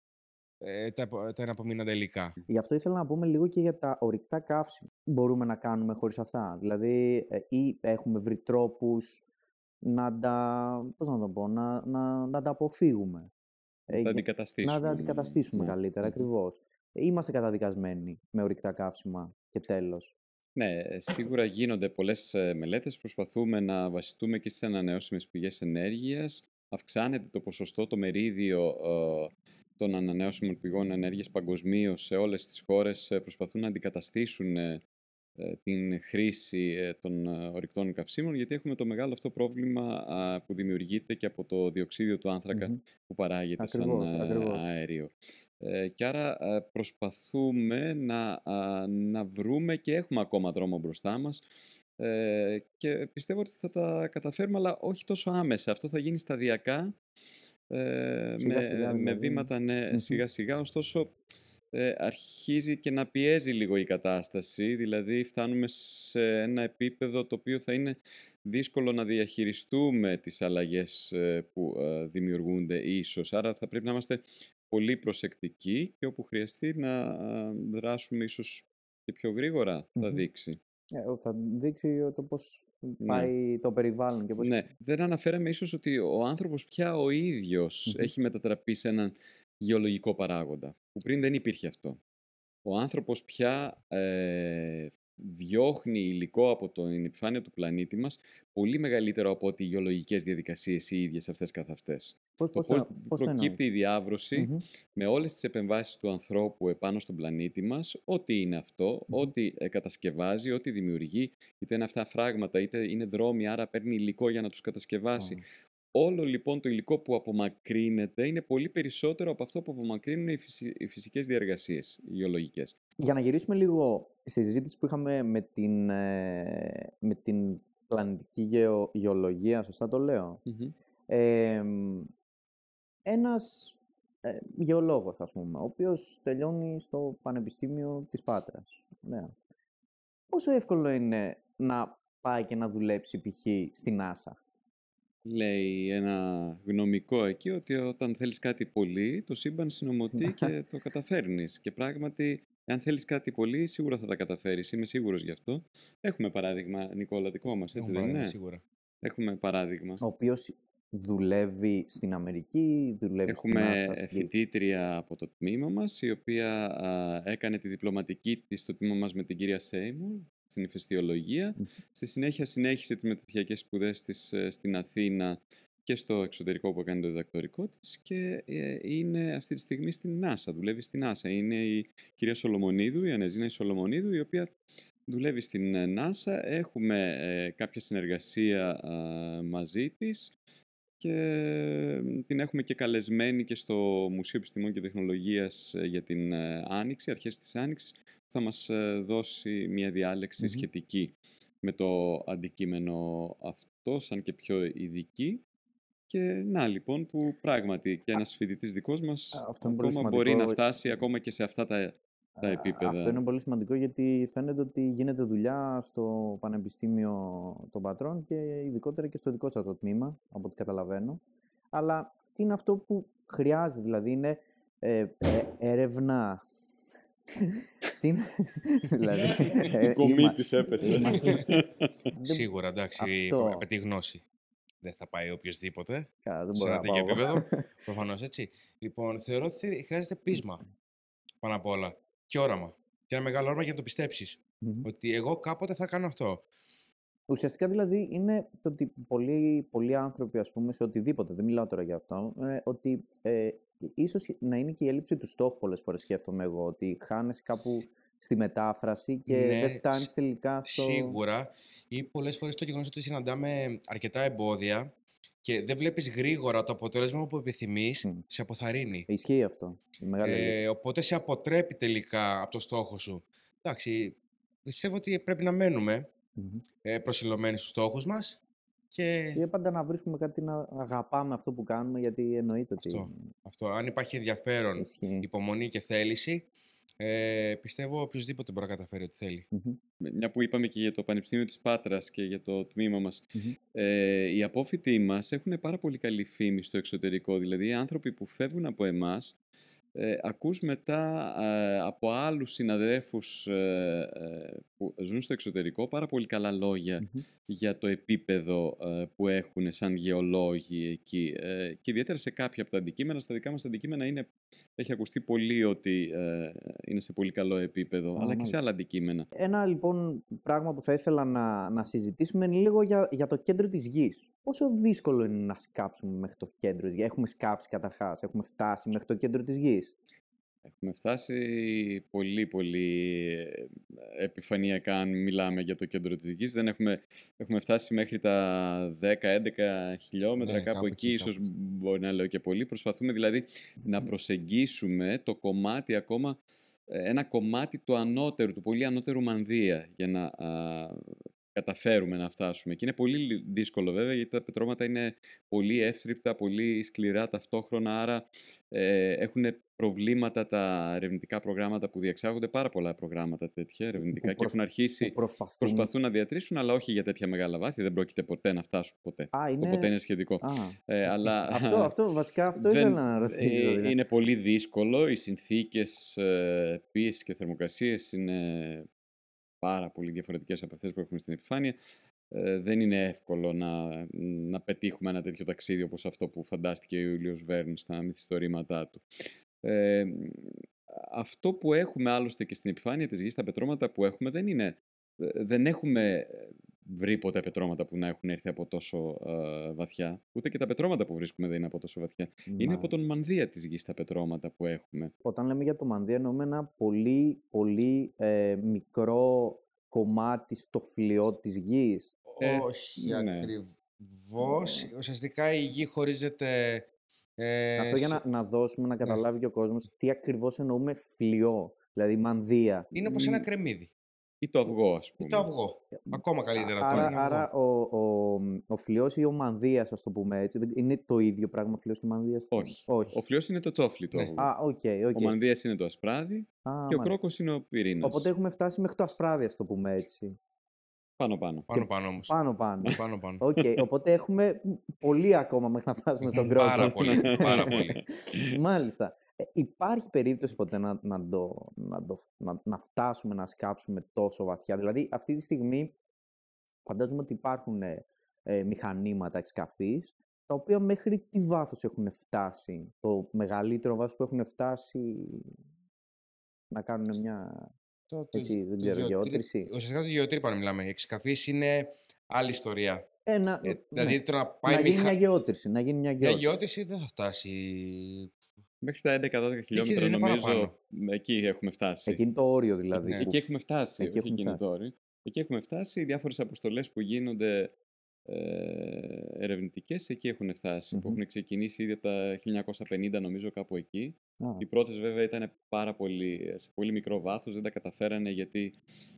C: τα, επο- τα εναπομείναντα υλικά.
A: Γι' αυτό ήθελα να πούμε λίγο και για τα ορυκτά καύσιμα. Μπορούμε να κάνουμε χωρίς αυτά; Δηλαδή, ε, ή έχουμε βρει τρόπους να τα, πώς να το πω, να, να, να τα αποφύγουμε. Ε,
B: Να τα
A: για-
B: αντικαταστήσουμε.
A: να τα αντικαταστήσουμε
B: Ναι.
A: καλύτερα,
B: Μμμ.
A: ακριβώς. Είμαστε καταδικασμένοι με ορυκτά καύσιμα και τέλος.
B: Ναι, σίγουρα γίνονται πολλές ε, μελέτες. Προσπαθούμε να βασιστούμε και στις ανανεώσιμες πηγές ενέργειας. Αυξάνεται το ποσοστό, το μερίδιο ε, των ανανεώσιμων πηγών ενέργειας παγκοσμίως σε όλες τις χώρες. ε, Προσπαθούν να αντικαταστήσουν ε, ε, την χρήση ε, των ε, ορυκτών καυσίμων, γιατί έχουμε το μεγάλο αυτό πρόβλημα α, που δημιουργείται και από το διοξίδιο του άνθρακα
A: Μμμ.
B: που παράγεται
A: Ακριβώς,
B: σαν ε,
A: ακριβώς.
B: αέριο. Ε, και άρα ε, προσπαθούμε να, α, να βρούμε και έχουμε ακόμα δρόμο μπροστά μας ε, και πιστεύω ότι θα τα καταφέρουμε, αλλά όχι τόσο άμεσα. Αυτό θα γίνει σταδιακά, ε,
A: Σιγά
B: με,
A: σιγά
B: με
A: δηλαδή.
B: βήματα ναι,
A: Μμμ.
B: σιγά σιγά, ωστόσο ε, αρχίζει και να πιέζει λίγο η κατάσταση, δηλαδή φτάνουμε σε ένα επίπεδο το οποίο θα είναι δύσκολο να διαχειριστούμε τις αλλαγές ε, που ε, δημιουργούνται ίσως. Άρα θα πρέπει να είμαστε πολύ προσεκτικοί και όπου χρειαστεί να α, δράσουμε ίσως και πιο γρήγορα θα
A: Μμμ.
B: δείξει.
A: Ε, θα δείξει το πώς πάει το περιβάλλον και πώς...
B: Ναι, δεν αναφέραμε ίσως ότι ο άνθρωπος πια ο ίδιος έχει μετατραπεί σε έναν γεωλογικό παράγοντα, που πριν δεν υπήρχε αυτό. Ο άνθρωπος πια ε, διώχνει υλικό από την επιφάνεια του πλανήτη μας πολύ μεγαλύτερο από ότι οι γεωλογικές διαδικασίες οι ίδιες αυτές καθ' αυτές.
A: Πώς,
B: το πώς, προκύπτει η διαβρωση με όλες τις επεμβάσεις του ανθρώπου επάνω στον πλανήτη μας, ό,τι είναι αυτό, ό,τι ε, κατασκευάζει, ό,τι δημιουργεί, είτε είναι αυτά φράγματα, είτε είναι δρόμοι, άρα παίρνει υλικό για να τους κατασκευάσει. Όλο λοιπόν το υλικό που απομακρύνεται είναι πολύ περισσότερο από αυτό που απομακρύνουν οι, φυσι... οι φυσικές διαργασίες, οι γεωλογικές.
A: Για να γυρίσουμε λίγο στη συζήτηση που είχαμε με την, ε, με την πλανητική γεω... γεωλογία, σωστά το λέω. Ε, ένας ε, γεωλόγος, ας πούμε, ο οποίος τελειώνει στο Πανεπιστήμιο της Πάτρας. Ναι. Πόσο εύκολο είναι να πάει και να δουλέψει π.χ. στην NASA;
B: Λέει ένα γνωμικό εκεί ότι όταν θέλεις κάτι πολύ, το σύμπαν συνομωτεί και το καταφέρνεις. Και πράγματι, αν θέλεις κάτι πολύ, σίγουρα θα τα καταφέρεις. Είμαι σίγουρος γι' αυτό. Έχουμε παράδειγμα, Νικόλα, δικό μας, έτσι δεν είναι;
C: Σίγουρα.
B: Έχουμε παράδειγμα.
A: Ο οποίος δουλεύει στην Αμερική, δουλεύει
B: Έχουμε
A: στην
B: φοιτήτρια από το τμήμα μας, η οποία έκανε τη διπλωματική της στο τμήμα μας με την κυρία Σέιμουρ, στην ηφαιστειολογία. Στη συνέχεια συνέχισε τις μεταπτυχιακές σπουδές της ε, στην Αθήνα και στο εξωτερικό που έκανε το διδακτορικό της και ε, είναι αυτή τη στιγμή στην NASA, δουλεύει στην NASA. Είναι η κυρία Σολομονίδου, η Ανεζίνα Σολομονίδου, η οποία δουλεύει στην ε, NASA. Έχουμε κάποια συνεργασία μαζί της και την έχουμε και καλεσμένη και στο Μουσείο Επιστημών και Τεχνολογίας για την Άνοιξη, αρχές της Άνοιξης, θα μας ε, δώσει μια διαλεξη σχετική με το αντικείμενο αυτό, σαν και πιο ειδική. Και να λοιπόν που πράγματι και ένας φοιτητής δικός μας ακόμα μπορεί να φτάσει ακόμα και σε αυτά τα, τα επίπεδα.
A: Αυτό είναι πολύ σημαντικό γιατί φαίνεται ότι γίνεται δουλειά στο Πανεπιστήμιο των Πατρών και ειδικότερα και στο δικό σας το τμήμα, από ό,τι καταλαβαίνω. Αλλά τι είναι αυτό που χρειάζεται, δηλαδή είναι ε, ε, έρευνα τι δηλαδή.
B: Η κομμή της έπεσε.
C: Σίγουρα, εντάξει, με τη γνώση. Δεν θα πάει οποιοδήποτε.
A: Καλά, δεν μπορεί
C: να πάει. επίπεδο. Προφανώς έτσι. Λοιπόν, θεωρώ ότι χρειάζεται πείσμα πάνω απ' όλα. Και όραμα. Και ένα μεγάλο όραμα για να το πιστεψει Ότι εγώ κάποτε θα κάνω αυτό.
A: Ουσιαστικά δηλαδή είναι το ότι πολλοί, πολλοί άνθρωποι, ας πούμε, σε οτιδήποτε, δεν μιλάω τώρα για αυτό, ε, ότι ε, ίσως να είναι και η έλλειψη του στόχου πολλές φορές σκέφτομαι εγώ, ότι χάνεσαι κάπου στη μετάφραση και ναι, δεν φτάνεις τελικά στο...
C: Σίγουρα. Ή πολλές φορές το γεγονός ότι συναντάμε αρκετά εμπόδια και δεν βλέπεις γρήγορα το αποτέλεσμα που επιθυμείς, σε αποθαρρύνει.
A: Ισχύει αυτό.
C: Ε, οπότε σε αποτρέπει τελικά από το στόχο σου. Εντάξει, πιστεύω ότι πρέπει να μένουμε mm-hmm. ε, προσιλωμένοι στους στόχους μας και...
A: και πάντα να βρίσκουμε κάτι να αγαπάμε αυτό που κάνουμε, γιατί εννοείται
C: ότι... Αυτό. αυτό. Αν υπάρχει ενδιαφέρον, Ισχύει. υπομονή και θέληση, ε, πιστεύω οποιοδήποτε μπορεί να καταφέρει ό,τι θέλει.
B: Μια που είπαμε και για το Πανεπιστήμιο της Πάτρας και για το τμήμα μας, ε, οι απόφοιτοι μας έχουν πάρα πολύ καλή φήμη στο εξωτερικό. Δηλαδή, οι άνθρωποι που φεύγουν από εμάς ε, ακούς μετά ε, από άλλους συναδέλφους ε, ε, που ζουν στο εξωτερικό πάρα πολύ καλά για το επίπεδο που έχουν σαν γεωλόγοι εκεί και ιδιαίτερα σε κάποια από τα αντικείμενα, στα δικά μας τα αντικείμενα είναι, έχει ακουστεί πολύ ότι είναι σε πολύ καλό επίπεδο, αλλά και σε άλλα αντικείμενα.
A: Ένα λοιπόν πράγμα που θα ήθελα να, να συζητήσουμε είναι λίγο για, για το κέντρο της γης. Πόσο δύσκολο είναι να σκάψουμε μέχρι το κέντρο της γης; Έχουμε σκάψει καταρχάς, έχουμε φτάσει μέχρι το κέντρο της γης;
B: Έχουμε φτάσει πολύ πολύ ε, επιφανειακά αν μιλάμε για το κέντρο της γης. Δεν έχουμε, έχουμε φτάσει μέχρι τα 10-11 χιλιόμετρα, ναι, κάπου, εκεί, ίσως μπορεί να λέω και πολύ. Προσπαθούμε δηλαδή να προσεγγίσουμε το κομμάτι ακόμα, ε, ένα κομμάτι του ανώτερου, του πολύ ανώτερου μανδύα για να καταφέρουμε να φτάσουμε. Και είναι πολύ δύσκολο βέβαια γιατί τα πετρώματα είναι πολύ εύθρυπτα, πολύ σκληρά ταυτόχρονα, άρα ε, έχουν προβλήματα τα ερευνητικά προγράμματα που διεξάγονται, πάρα πολλά προγράμματα τέτοια ερευνητικά και έχουν αρχίσει, προσπαθούν. προσπαθούν να διατρήσουν, αλλά όχι για τέτοια μεγάλα βάθη, δεν πρόκειται ποτέ να φτάσουν ποτέ.
A: Α, είναι...
B: Οπότε είναι σχετικό. Α,
A: ε, αλλά... αυτό, αυτό, βασικά αυτό ήθελα να ρωτήσω. Ε,
B: δηλαδή. είναι πολύ δύσκολο, οι συνθήκες ε, πίεσης και θερμοκρασίες είναι πάρα πολύ διαφορετικές από αυτές που έχουμε στην επιφάνεια. Ε, δεν είναι εύκολο να, να πετύχουμε ένα τέτοιο ταξίδι όπως αυτό που φαντάστηκε ο Ιούλιος Βέρν στα μυθιστορήματά του. Ε, αυτό που έχουμε άλλωστε και στην επιφάνεια της γης, τα πετρώματα που έχουμε, δεν είναι ε, δεν έχουμε βρει ποτέ πετρώματα που να έχουν έρθει από τόσο ε, βαθιά. Ούτε και τα πετρώματα που βρίσκουμε δεν είναι από τόσο βαθιά. Είναι από τον μανδύα της γης τα πετρώματα που έχουμε.
A: Όταν λέμε για το μανδύα εννοούμε ένα πολύ, πολύ ε, μικρό κομμάτι στο φλοιό της γης.
C: Ε, Όχι ναι. ακριβώς. Ουσιαστικά η γη χωρίζεται...
A: Ε, Αυτό για να, να δώσουμε να ναι. καταλάβει και ο κόσμος τι ακριβώς εννοούμε φλοιό, δηλαδή μανδύα.
C: Είναι όπως ένα κρεμμύδι.
B: Ή το αυγό, ας πούμε.
C: Ή το αυγό. Ακόμα καλύτερα.
A: Άρα, το άρα ο, ο, ο φλοιός ή ο μανδύας, ας το πούμε έτσι, είναι το ίδιο πράγμα φλοιός και μανδύας;
B: Όχι. Όχι. Ο φλοιός είναι το τσόφλι του ναι. αυγού.
A: Α, okay, okay.
B: Ο μανδύας είναι το ασπράδι α, και ο κρόκος είναι ο πυρήνας.
A: Οπότε έχουμε φτάσει μέχρι το ασπράδι, ας το πούμε έτσι.
B: Πάνω πάνω.
C: Πάνω πάνω όμως.
A: Πάνω πάνω.
C: πάνω, πάνω.
A: Okay, οπότε έχουμε πολύ ακόμα μέχρι να φτάσουμε στον κρόκο.
C: πάρα πολύ. Πάρα πολύ.
A: Μάλιστα. Ε, υπάρχει περίπτωση ποτέ να, να, το, να, το, να, να φτάσουμε να σκάψουμε τόσο βαθιά; Δηλαδή, αυτή τη στιγμή φαντάζομαι ότι υπάρχουν ε, ε μηχανήματα εξκαφής, τα οποία μέχρι τι βάθος έχουν φτάσει, το μεγαλύτερο βάθος που έχουν φτάσει να κάνουν μια, το, έτσι, δεν ξέρω, γεώτρηση.
C: Ουσιαστικά το γεωτρύπανο μιλάμε. Η εξκαφής είναι άλλη ιστορία.
A: Ε, να,
C: ε, δηλαδή, ναι. να, πάει
A: να γίνει μια γεώτρηση. Να γίνει μια γεώτρηση.
C: Μια γεώτρηση δεν θα φτάσει
B: Μέχρι τα 11-12 χιλιόμετρα νομίζω εκεί έχουμε φτάσει.
A: Εκεί είναι το όριο δηλαδή.
B: Ναι. Εκεί έχουμε φτάσει. Εκεί, έχουμε φτάσει. Το όριο. εκεί έχουμε φτάσει. Οι διάφορες αποστολές που γίνονται ε, ερευνητικές εκεί έχουν φτάσει. Mm-hmm. Που έχουν ξεκινήσει ήδη από τα 1950 νομίζω κάπου εκεί. Ah. Οι πρώτες βέβαια ήταν πάρα πολύ, σε πολύ μικρό βάθος, δεν τα καταφέρανε γιατί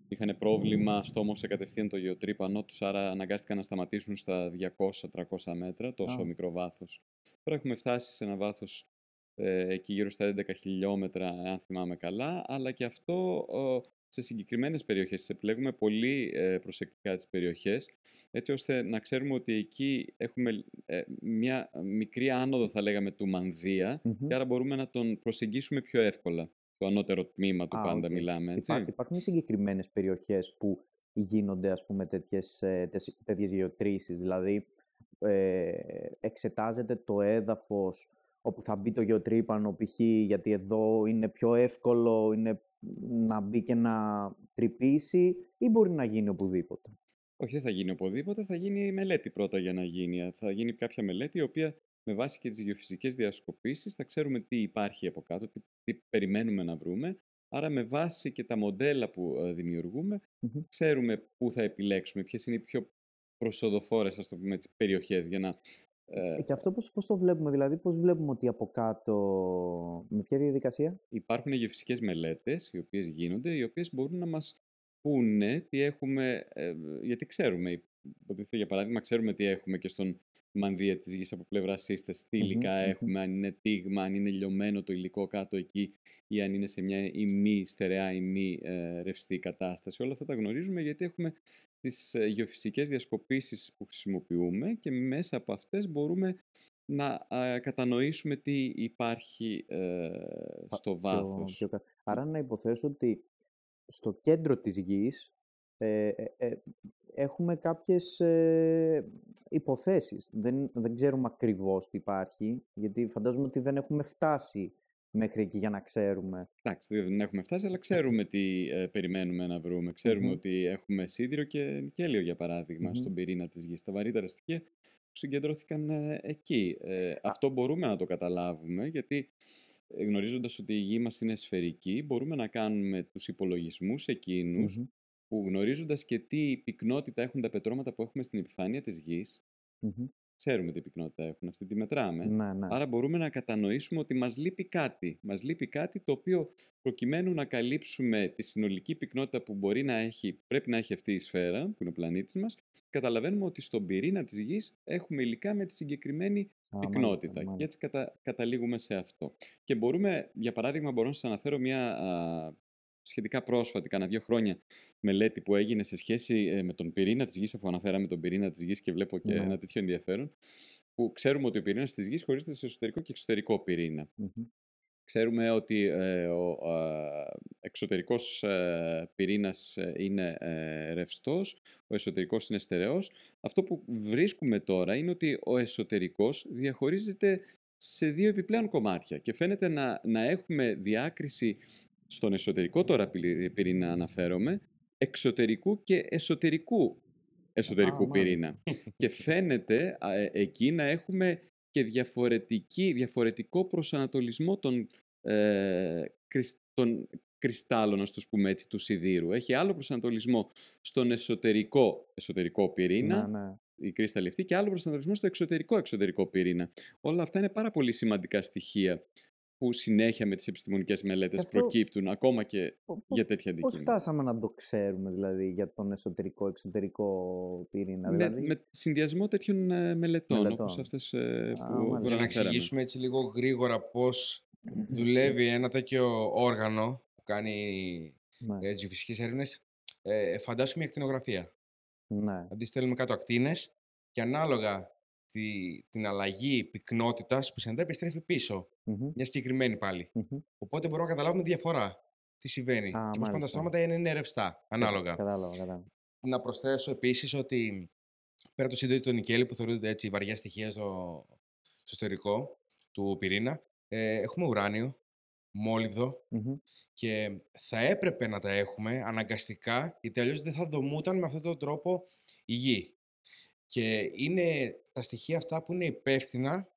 B: είχαν πρόβλημα στο όμω κατευθείαν το γεωτρύπανό τους, άρα αναγκάστηκαν να σταματήσουν στα 200-300 μέτρα, τόσο ah. μικρό βάθος. Τώρα έχουμε φτάσει σε ένα βάθος ε, εκεί γύρω στα 11 χιλιόμετρα, αν θυμάμαι καλά, αλλά και αυτό σε συγκεκριμένες περιοχές. Επιλέγουμε πολύ ε, προσεκτικά τις περιοχές, έτσι ώστε να ξέρουμε ότι εκεί έχουμε ε, μια μικρή άνοδο, θα λέγαμε, του μανδύα και άρα μπορούμε να τον προσεγγίσουμε πιο εύκολα. Το ανώτερο τμήμα του πάντα μιλάμε, έτσι.
A: υπάρχουν συγκεκριμένες περιοχές που γίνονται, ας πούμε, τέτοιες, τέτοιες γεωτρήσεις, δηλαδή ε, εξετάζεται το έδαφος όπου θα μπει το γεωτρύπανο π.χ. γιατί εδώ είναι πιο εύκολο είναι να μπει και να τρυπήσει ή μπορεί να γίνει οπουδήποτε;
B: Όχι, δεν θα γίνει οπουδήποτε, θα γίνει μελέτη πρώτα για να γίνει. Θα γίνει κάποια μελέτη η οποία με βάση και τις γεωφυσικές διασκοπήσεις θα ξέρουμε τι υπάρχει από κάτω, τι, τι περιμένουμε να βρούμε. Άρα με βάση και τα μοντέλα που ε, δημιουργούμε, ξέρουμε πού θα επιλέξουμε, ποιες είναι οι πιο προσοδοφόρες, ας το πούμε, περιοχές για να
A: ε, και αυτό πώς, πώς το βλέπουμε, δηλαδή πώς βλέπουμε ότι από κάτω, με ποια διαδικασία;
B: Υπάρχουν γευσικές μελέτες οι οποίες γίνονται, οι οποίες μπορούν να μας πούνε τι έχουμε, ε, γιατί ξέρουμε, για παράδειγμα, ξέρουμε τι έχουμε και στον μανδύα της γης από πλευράς σύσταση, τι υλικα έχουμε, αν είναι τίγμα, αν είναι λιωμένο το υλικό κάτω εκεί ή αν είναι σε μια ημί στερεά ή μη ε, ρευστή κατάσταση. Όλα αυτά τα γνωρίζουμε γιατί έχουμε τις ε, γεωφυσικές διασκοπήσεις που χρησιμοποιούμε και μέσα από αυτές μπορούμε να κατανοήσουμε τι υπάρχει ε, στο βάθος.
A: Άρα να υποθέσω ότι στο κέντρο της γης ε, έχουμε κάποιες υποθέσεις. Δεν, δεν ξέρουμε ακριβώς τι υπάρχει, γιατί φαντάζομαι ότι δεν έχουμε φτάσει μέχρι εκεί για να ξέρουμε.
B: Εντάξει, δεν έχουμε φτάσει, αλλά ξέρουμε τι ε, περιμένουμε να βρούμε. ξερουμε ότι έχουμε σίδηρο και κέλιο, για παράδειγμα, στον πυρήνα της γης. Τα βαρύτερα στοιχεία που συγκεντρώθηκαν ε, εκεί. Ε, αυτό μπορούμε να το καταλάβουμε, γιατί γνωρίζοντας ότι η γη μας είναι σφαιρική, μπορούμε να κάνουμε τους υπολογισμούς που γνωρίζοντας και τι πυκνότητα έχουν τα πετρώματα που έχουμε στην επιφάνεια της γης, Ξέρουμε τι πυκνότητα έχουν, αυτή τη μετράμε.
A: Ναι, ναι.
B: Άρα μπορούμε να κατανοήσουμε ότι μας λείπει κάτι. Μας λείπει κάτι το οποίο προκειμένου να καλύψουμε τη συνολική πυκνότητα που μπορεί να έχει, πρέπει να έχει αυτή η σφαίρα, που είναι ο πλανήτης μας, καταλαβαίνουμε ότι στον πυρήνα της Γης έχουμε υλικά με τη συγκεκριμένη πυκνότητα. Και έτσι κατα, καταλήγουμε σε αυτό. Και μπορούμε, για παράδειγμα, μπορώ να σας αναφέρω μια σχετικά πρόσφατη, κάνα δύο χρόνια, μελέτη που έγινε σε σχέση ε, με τον πυρήνα της Γης, αφού αναφέραμε τον πυρήνα της Γης και βλέπω και ναι. ένα τέτοιο ενδιαφέρον, που ξέρουμε ότι ο πυρήνας της Γης χωρίζεται σε εσωτερικό και εξωτερικό Ξέρουμε ότι ε, ο ε, εξωτερικός ε, πυρήνας ε, είναι ε, ρευστός, ο εσωτερικός είναι στερεός. Αυτό που βρίσκουμε τώρα είναι ότι ο εσωτερικός διαχωρίζεται σε δύο επιπλέον κομμάτια και φαίνεται να, να έχουμε διάκριση στον εσωτερικό τώρα πυρήνα αναφέρομαι, εξωτερικού και εσωτερικού εσωτερικού πυρήνα. και φαίνεται ε, εκεί να έχουμε και διαφορετική, διαφορετικό προσανατολισμό των, ε, των κρυστάλλων, να το πούμε έτσι, του σιδήρου. Έχει άλλο προσανατολισμό στον εσωτερικό, εσωτερικό πυρήνα,
A: Ναι, ναι.
B: η κρύσταλλη αυτή, και άλλο προσανατολισμό στο εξωτερικό, εξωτερικό πυρήνα. Όλα αυτά είναι πάρα πολύ σημαντικά στοιχεία που συνέχεια με τις επιστημονικές μελέτες
A: Αυτό-
B: προκύπτουν, ακόμα και
A: Πο- πο-
B: για τέτοια
A: Πώς
B: αντικείμενα.
A: φτάσαμε να το ξέρουμε δηλαδή για τον εσωτερικό-εξωτερικό πυρήνα.
B: Με,
A: δηλαδή,
B: με συνδυασμό τέτοιων ε, μελετών,
A: Μελετών.
B: όπως αυτές ε, που
A: Α, μάλιστα.
C: Για να
B: προαναφέραμε.
C: εξηγήσουμε έτσι λίγο γρήγορα πώς δουλεύει ένα τέτοιο όργανο που κάνει
A: ναι,
C: ε, geofυσικές έρευνες. Ε, φαντάσου μια ακτινογραφία.
A: ναι.
C: Αντί στέλνουμε κάτω ακτίνες και ανάλογα τη, την αλλαγή πυκνότητας που συναντά επιστρέφει πίσω.
A: Μμμ,
C: Μια συγκεκριμένη πάλι.
A: μμμ.
C: Οπότε μπορούμε να καταλάβουμε διαφορά. Τι συμβαίνει.
A: Α,
C: και πώς πάντα τα
A: μάλιστα.
C: στρώματα είναι, είναι ρευστά, ανάλογα.
A: Κατάλαβα, κατάλαβα.
C: Να προσθέσω επίσης ότι πέρα από το σύντομα του νικέλη που θεωρούνται έτσι βαριά στοιχεία στο, στο ιστορικό του πυρήνα, ε, έχουμε ουράνιο, μόλιβδο
A: Μμμ.
C: και θα έπρεπε να τα έχουμε αναγκαστικά γιατί αλλιώς δεν θα δομούταν με αυτόν τον τρόπο η γη. Και είναι τα στοιχεία αυτά που είναι υπεύθυνα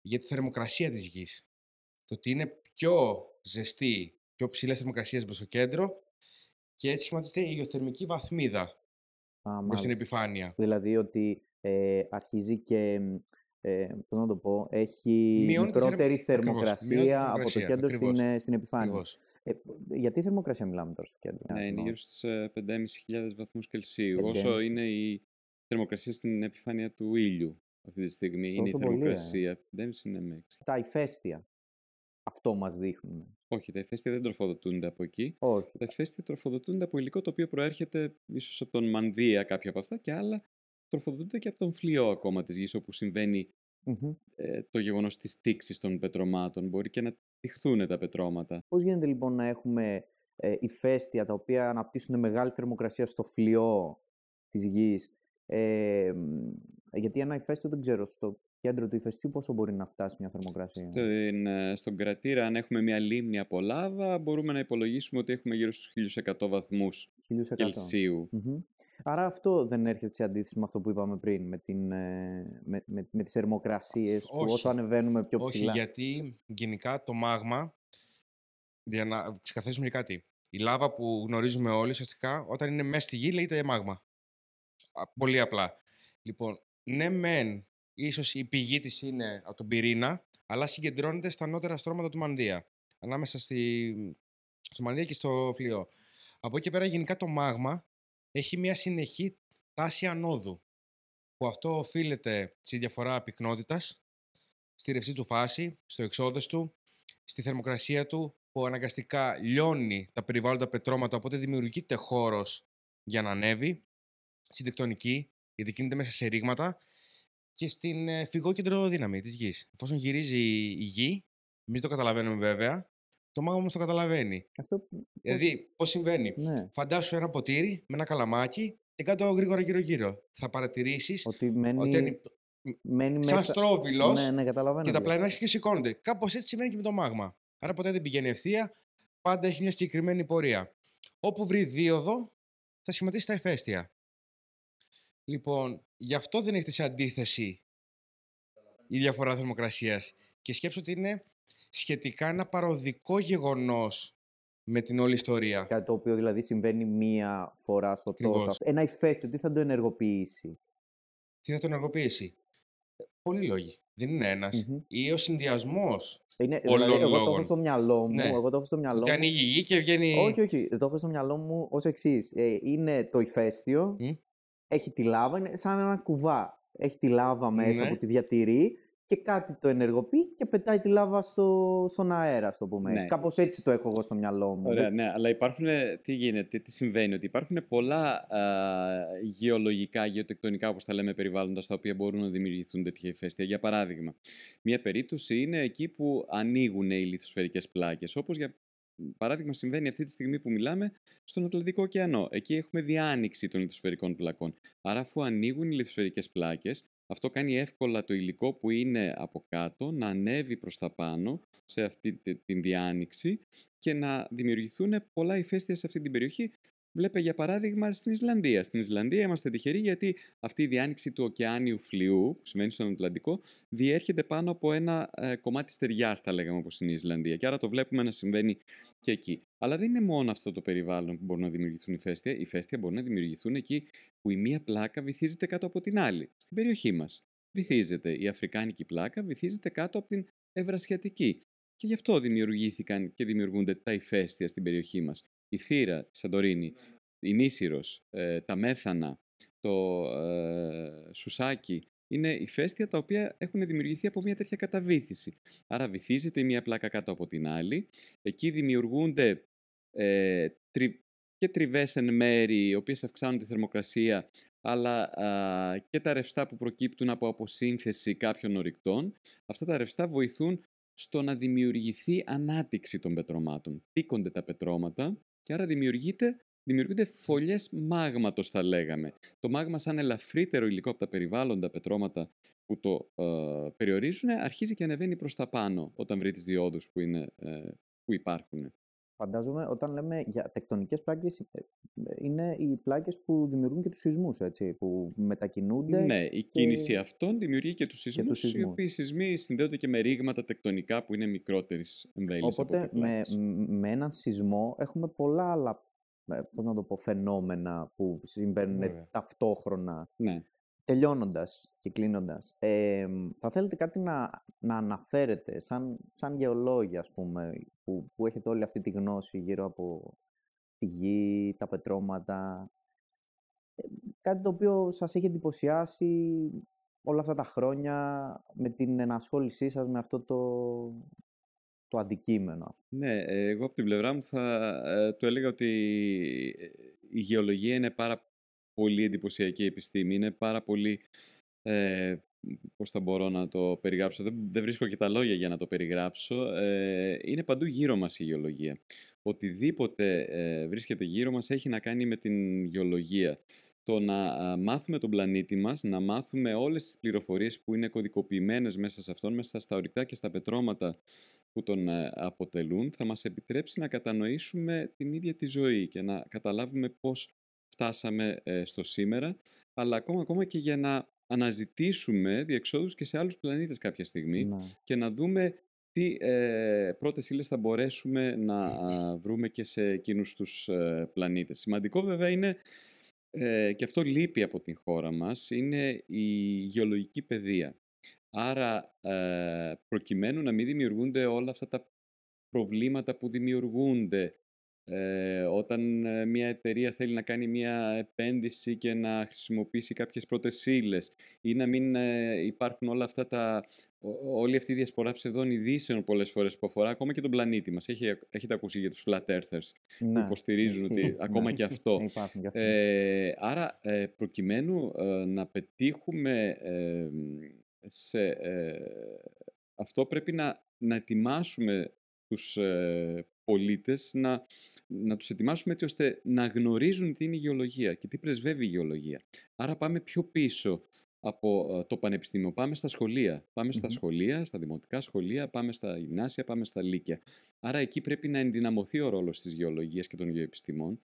C: για τη θερμοκρασία της γης. Το ότι είναι πιο ζεστή, πιο ψηλές θερμοκρασίες προς το κέντρο και έτσι σχηματίζεται η γεωθερμική βαθμίδα
A: Α,
C: προς την
A: μάλιστα.
C: επιφάνεια.
A: Δηλαδή ότι ε, αρχίζει και, ε, πώς να το πω, έχει
C: Μειώνει τη θερμο-
A: μικρότερη
C: ακριβώς, μειώνει τη
A: θερμοκρασία από το
C: θερμοκρασία,
A: κέντρο στην,
C: ακριβώς,
A: ε, στην επιφάνεια.
C: Ακριβώς.
A: Ε, γιατί θερμοκρασία μιλάμε τώρα στο κέντρο.
B: Ναι, είναι
A: εννοώ.
B: γύρω στους ε, 5.500 βαθμούς Κελσίου,
A: 5.500.
B: όσο είναι η θερμοκρασία στην επιφάνεια του ήλιου αυτή τη στιγμή. είναι η
A: Τόσο πολύ, ε.
B: θερμοκρασία. 5.500 είναι με 6.
A: Τα ηφαίστεια. Αυτό μας δείχνουν.
B: Όχι, τα ηφαίστεια δεν τροφοδοτούνται από εκεί.
A: Όχι.
B: Τα ηφαίστεια τροφοδοτούνται από υλικό το οποίο προέρχεται ίσως από τον Μανδύα κάποια από αυτά και άλλα τροφοδοτούνται και από τον φλοιό ακόμα της γης όπου συμβαίνει
A: Μμμ.
B: ε, το γεγονός της τήξης των πετρωμάτων. Μπορεί και να τυχθούν τα πετρώματα.
A: Πώς γίνεται λοιπόν να έχουμε ε, ηφαίστεια τα οποία αναπτύσσουν μεγάλη θερμοκρασία στο φλοιό της γης. Ε, μ, γιατί ένα ηφαίστειο δεν ξέρω, στο κέντρο του ηφαιστείου πόσο μπορεί να φτάσει μια θερμοκρασία.
B: Στην, ε, στον κρατήρα, αν έχουμε μια λίμνη από λάβα, μπορούμε να υπολογίσουμε ότι έχουμε γύρω στους 1100 βαθμούς
A: 1100.
B: Κελσίου.
A: Μμμ. Άρα αυτό δεν έρχεται σε αντίθεση με αυτό που είπαμε πριν, με, την, ε, με, με, με τις θερμοκρασίες που
C: Όχι.
A: όσο ανεβαίνουμε πιο
C: Όχι,
A: ψηλά.
C: γιατί γενικά το μάγμα, για να ξεκαθαρίσουμε και κάτι, η λάβα που γνωρίζουμε όλοι, ουσιαστικά, όταν είναι μέσα στη γη, λέγεται μάγμα. Α, Πολύ απλά. Λοιπόν, ναι μεν, ίσως η πηγή της είναι από τον πυρήνα, αλλά συγκεντρώνεται στα ανώτερα στρώματα του Μανδύα. Ανάμεσα στη... στο Μανδύα και στο φλοιό. Από εκεί και πέρα, γενικά το μάγμα έχει μια συνεχή τάση ανόδου. Που αυτό οφείλεται στη διαφορά πυκνότητας, στη ρευστή του φάση, στο εξόδες του, στη θερμοκρασία του, που αναγκαστικά λιώνει τα περιβάλλοντα πετρώματα, οπότε δημιουργείται χώρος για να ανέβει, στην τεκτονική, γιατί κινείται μέσα σε ρήγματα, και στην ε, φυγόκεντρο δύναμη της γης. Εφόσον γυρίζει η η γη, εμείς το καταλαβαίνουμε βέβαια, το μάγμα όμως το καταλαβαίνει.
A: Αυτό, πώς-
C: Δηλαδή, πώς συμβαίνει.
A: ναι,
C: Φαντάσου ένα ποτήρι με ένα καλαμάκι και κάτω γρήγορα γύρω-γύρω. Θα παρατηρήσεις
A: ότι μένει,
C: ότι είναι
A: μένει
C: σαν
A: μέσα...
C: στρόβιλος
A: Ναι, ναι, καταλαβαίνω.
C: και τα
A: τι λες.
C: πλανάκια και σηκώνονται. Κάπως έτσι συμβαίνει και με το μάγμα. Άρα ποτέ δεν πηγαίνει ευθεία, πάντα έχει μια συγκεκριμένη πορεία. Όπου βρει δίωδο, θα σχηματίσει τα ηφαίστεια. Λοιπόν, γι' αυτό δεν έχετε σε αντίθεση η διαφορά θερμοκρασίας. Και σκέψω ότι είναι σχετικά ένα παροδικό γεγονός με την όλη ιστορία.
A: Κάτι το οποίο δηλαδή συμβαίνει μία φορά στο τόσο.
C: Ακριβώς.
A: αυτό. Ένα ηφαίστειο, τι θα το ενεργοποιήσει;
C: Τι θα τον ενεργοποιήσει; Ε, Πολλοί λόγοι. Δεν είναι ένας.
A: Μμμ.
C: Ή ο συνδυασμός.
A: Είναι,
C: Πολλών
A: δηλαδή, εγώ το
C: λόγων.
A: έχω στο μυαλό μου.
C: Ναι.
A: Εγώ το έχω στο μυαλό
C: Ότι
A: μου.
C: ανοίγει η γη και βγαίνει.
A: Όχι, όχι. Το έχω στο μυαλό μου ως εξής. είναι το ηφαίστειο,
C: Μμ.
A: Έχει τη λάβα, είναι σαν ένα κουβά. Έχει τη λάβα μέσα
C: Ναι.
A: που τη διατηρεί και κάτι το ενεργοποιεί και πετάει τη λάβα στο, στον αέρα, στο πούμε έτσι.
B: Ναι.
A: Κάπως έτσι το έχω εγώ στο μυαλό μου.
B: Ωραία,
A: Δεν-
B: ναι, αλλά υπάρχουν, τι γίνεται, τι συμβαίνει, ότι υπάρχουν πολλά α, γεωλογικά, γεωτεκτονικά, όπως τα λέμε, περιβάλλοντα, στα οποία μπορούν να δημιουργηθούν τέτοια ηφαίστεια. Για παράδειγμα, μία περίπτωση είναι εκεί που ανοίγουν οι λιθοσφαιρικές πλάκες, όπως για παράδειγμα συμβαίνει αυτή τη στιγμή που μιλάμε στον Ατλαντικό ωκεανό. Εκεί έχουμε διάνοιξη των λιθοσφαιρικών πλακών. Άρα, αφού ανοίγουν οι λιθοσφαιρικές πλάκες, αυτό κάνει εύκολα το υλικό που είναι από κάτω να ανέβει προς τα πάνω σε αυτή τη- την διάνοιξη και να δημιουργηθούν πολλά ηφαίστεια σε αυτή την περιοχή. Βλέπε για παράδειγμα στην Ισλανδία. Στην Ισλανδία είμαστε τυχεροί γιατί αυτή η διάνοιξη του ωκεάνιου φλοιού, που σημαίνει στον Ατλαντικό, διέρχεται πάνω από ένα ε, κομμάτι στεριά, τα λέγαμε όπως είναι η Ισλανδία. Και άρα το βλέπουμε να συμβαίνει και εκεί. Αλλά δεν είναι μόνο αυτό το περιβάλλον που μπορούν να δημιουργηθούν ηφαίστεια. Οι ηφαίστεια μπορούν να δημιουργηθούν εκεί που η μία πλάκα βυθίζεται κάτω από την άλλη. Στην περιοχή μας. Βυθίζεται η Αφρικάνικη πλάκα, βυθίζεται κάτω από την Ευρασιατική. Και γι' αυτό δημιουργήθηκαν και δημιουργούνται τα ηφαίστεια στην περιοχή μας. Η Θήρα, η Σαντορίνη, η Νήσιρος, ε, τα Μέθανα, το ε, Σουσάκι, είναι ηφαίστεια τα οποία έχουν δημιουργηθεί από μια τέτοια καταβύθιση. Άρα βυθίζεται η μία πλάκα κάτω από την άλλη. Εκεί δημιουργούνται ε, τρι, και τριβές εν μέρη, οι οποίες αυξάνουν τη θερμοκρασία, αλλά α, και τα ρευστά που προκύπτουν από αποσύνθεση κάποιων ορυκτών. Αυτά τα ρευστά βοηθούν στο να δημιουργηθεί ανάπτυξη των πετρωμάτων. Τίκονται τα πετρώματα και άρα δημιουργείται, δημιουργούνται φωλιές μάγματος θα λέγαμε. Το μάγμα σαν ελαφρύτερο υλικό από τα περιβάλλοντα πετρώματα που το ε, περιορίζουν αρχίζει και ανεβαίνει προς τα πάνω όταν βρει τις διόδους που, είναι, ε, που υπάρχουν.
A: Φαντάζομαι όταν λέμε για τεκτονικές πλάκες, ε, είναι οι πλάκες που δημιουργούν και τους σεισμούς, έτσι, που μετακινούνται.
B: Ναι, η κίνηση αυτών δημιουργεί και τους σεισμούς, οι
A: σεισμούς.
B: οποίοι σεισμοί συνδέονται και με ρήγματα τεκτονικά που είναι μικρότερης εμβέλειας από
A: Οπότε
B: ό,τι
A: με,
B: πλάκες.
A: μ- με έναν σεισμό έχουμε πολλά άλλα ε, πώς να το πω, φαινόμενα που συμβαίνουν
C: Βέβαια.
A: ταυτόχρονα.
B: Ναι.
A: Τελειώνοντας και κλείνοντας, ε, θα θέλετε κάτι να, να αναφέρετε σαν, σαν γεωλόγοι, ας πούμε, που, που έχετε όλη αυτή τη γνώση γύρω από τη γη, τα πετρώματα. Ε, κάτι το οποίο σας έχει εντυπωσιάσει όλα αυτά τα χρόνια με την ενασχόλησή σας με αυτό το, το αντικείμενο;
B: Ναι, ε, εγώ από την πλευρά μου θα ε, το έλεγα ότι ε, η γεωλογία είναι πάρα πολύ εντυπωσιακή επιστήμη. Είναι πάρα πολύ, ε, πώς θα μπορώ να το περιγράψω, δεν, δεν βρίσκω και τα λόγια για να το περιγράψω. Ε, είναι παντού γύρω μας η γεωλογία. Οτιδήποτε ε, βρίσκεται γύρω μας έχει να κάνει με την γεωλογία. Το να α, μάθουμε τον πλανήτη μας, να μάθουμε όλες τις πληροφορίες που είναι κωδικοποιημένες μέσα σε αυτόν, μέσα στα ορυκτά και στα πετρώματα που τον ε, αποτελούν, θα μας επιτρέψει να κατανοήσουμε την ίδια τη ζωή και να καταλάβουμε πώς φτάσαμε ε, στο σήμερα, αλλά ακόμα, ακόμα και για να αναζητήσουμε διεξόδους και σε άλλους πλανήτες κάποια στιγμή
A: Ναι.
B: και να δούμε τι ε, πρώτες ύλες θα μπορέσουμε να α, βρούμε και σε εκείνους τους ε, πλανήτες. Σημαντικό βέβαια είναι, ε, και αυτό λείπει από την χώρα μας, είναι η γεωλογική παιδεία. Άρα, ε, προκειμένου να μην δημιουργούνται όλα αυτά τα προβλήματα που δημιουργούνται ε, όταν ε, μια εταιρεία θέλει να κάνει μια επένδυση και να χρησιμοποιήσει κάποιες πρώτες ύλες ή να μην ε, υπάρχουν όλα αυτά τα, ό- όλη αυτή η διασπορά ψευδών ειδήσεων πολλές φορές που αφορά ακόμα και τον πλανήτη μας. Έχει, έχετε ακούσει για τους flat earthers που
A: Ναι,
B: υποστηρίζουν
A: ισχύει,
B: ότι ακόμα
A: ναι.
B: και αυτό
A: Υπάρχουν και αυτά.
B: ε, άρα, ε, προκειμένου ε, να πετύχουμε ε, σε ε, αυτό πρέπει να, να ετοιμάσουμε τους ε, πολίτες, να, να τους ετοιμάσουμε έτσι ώστε να γνωρίζουν τι είναι η γεωλογία και τι πρεσβεύει η γεωλογία. Άρα πάμε πιο πίσω από ε, το πανεπιστήμιο. Πάμε στα σχολεία. Πάμε στα
A: Μμμ.
B: σχολεία, στα δημοτικά σχολεία, πάμε στα γυμνάσια, πάμε στα λύκεια. Άρα εκεί πρέπει να ενδυναμωθεί ο ρόλος της γεωλογίας και των γεωεπιστημών.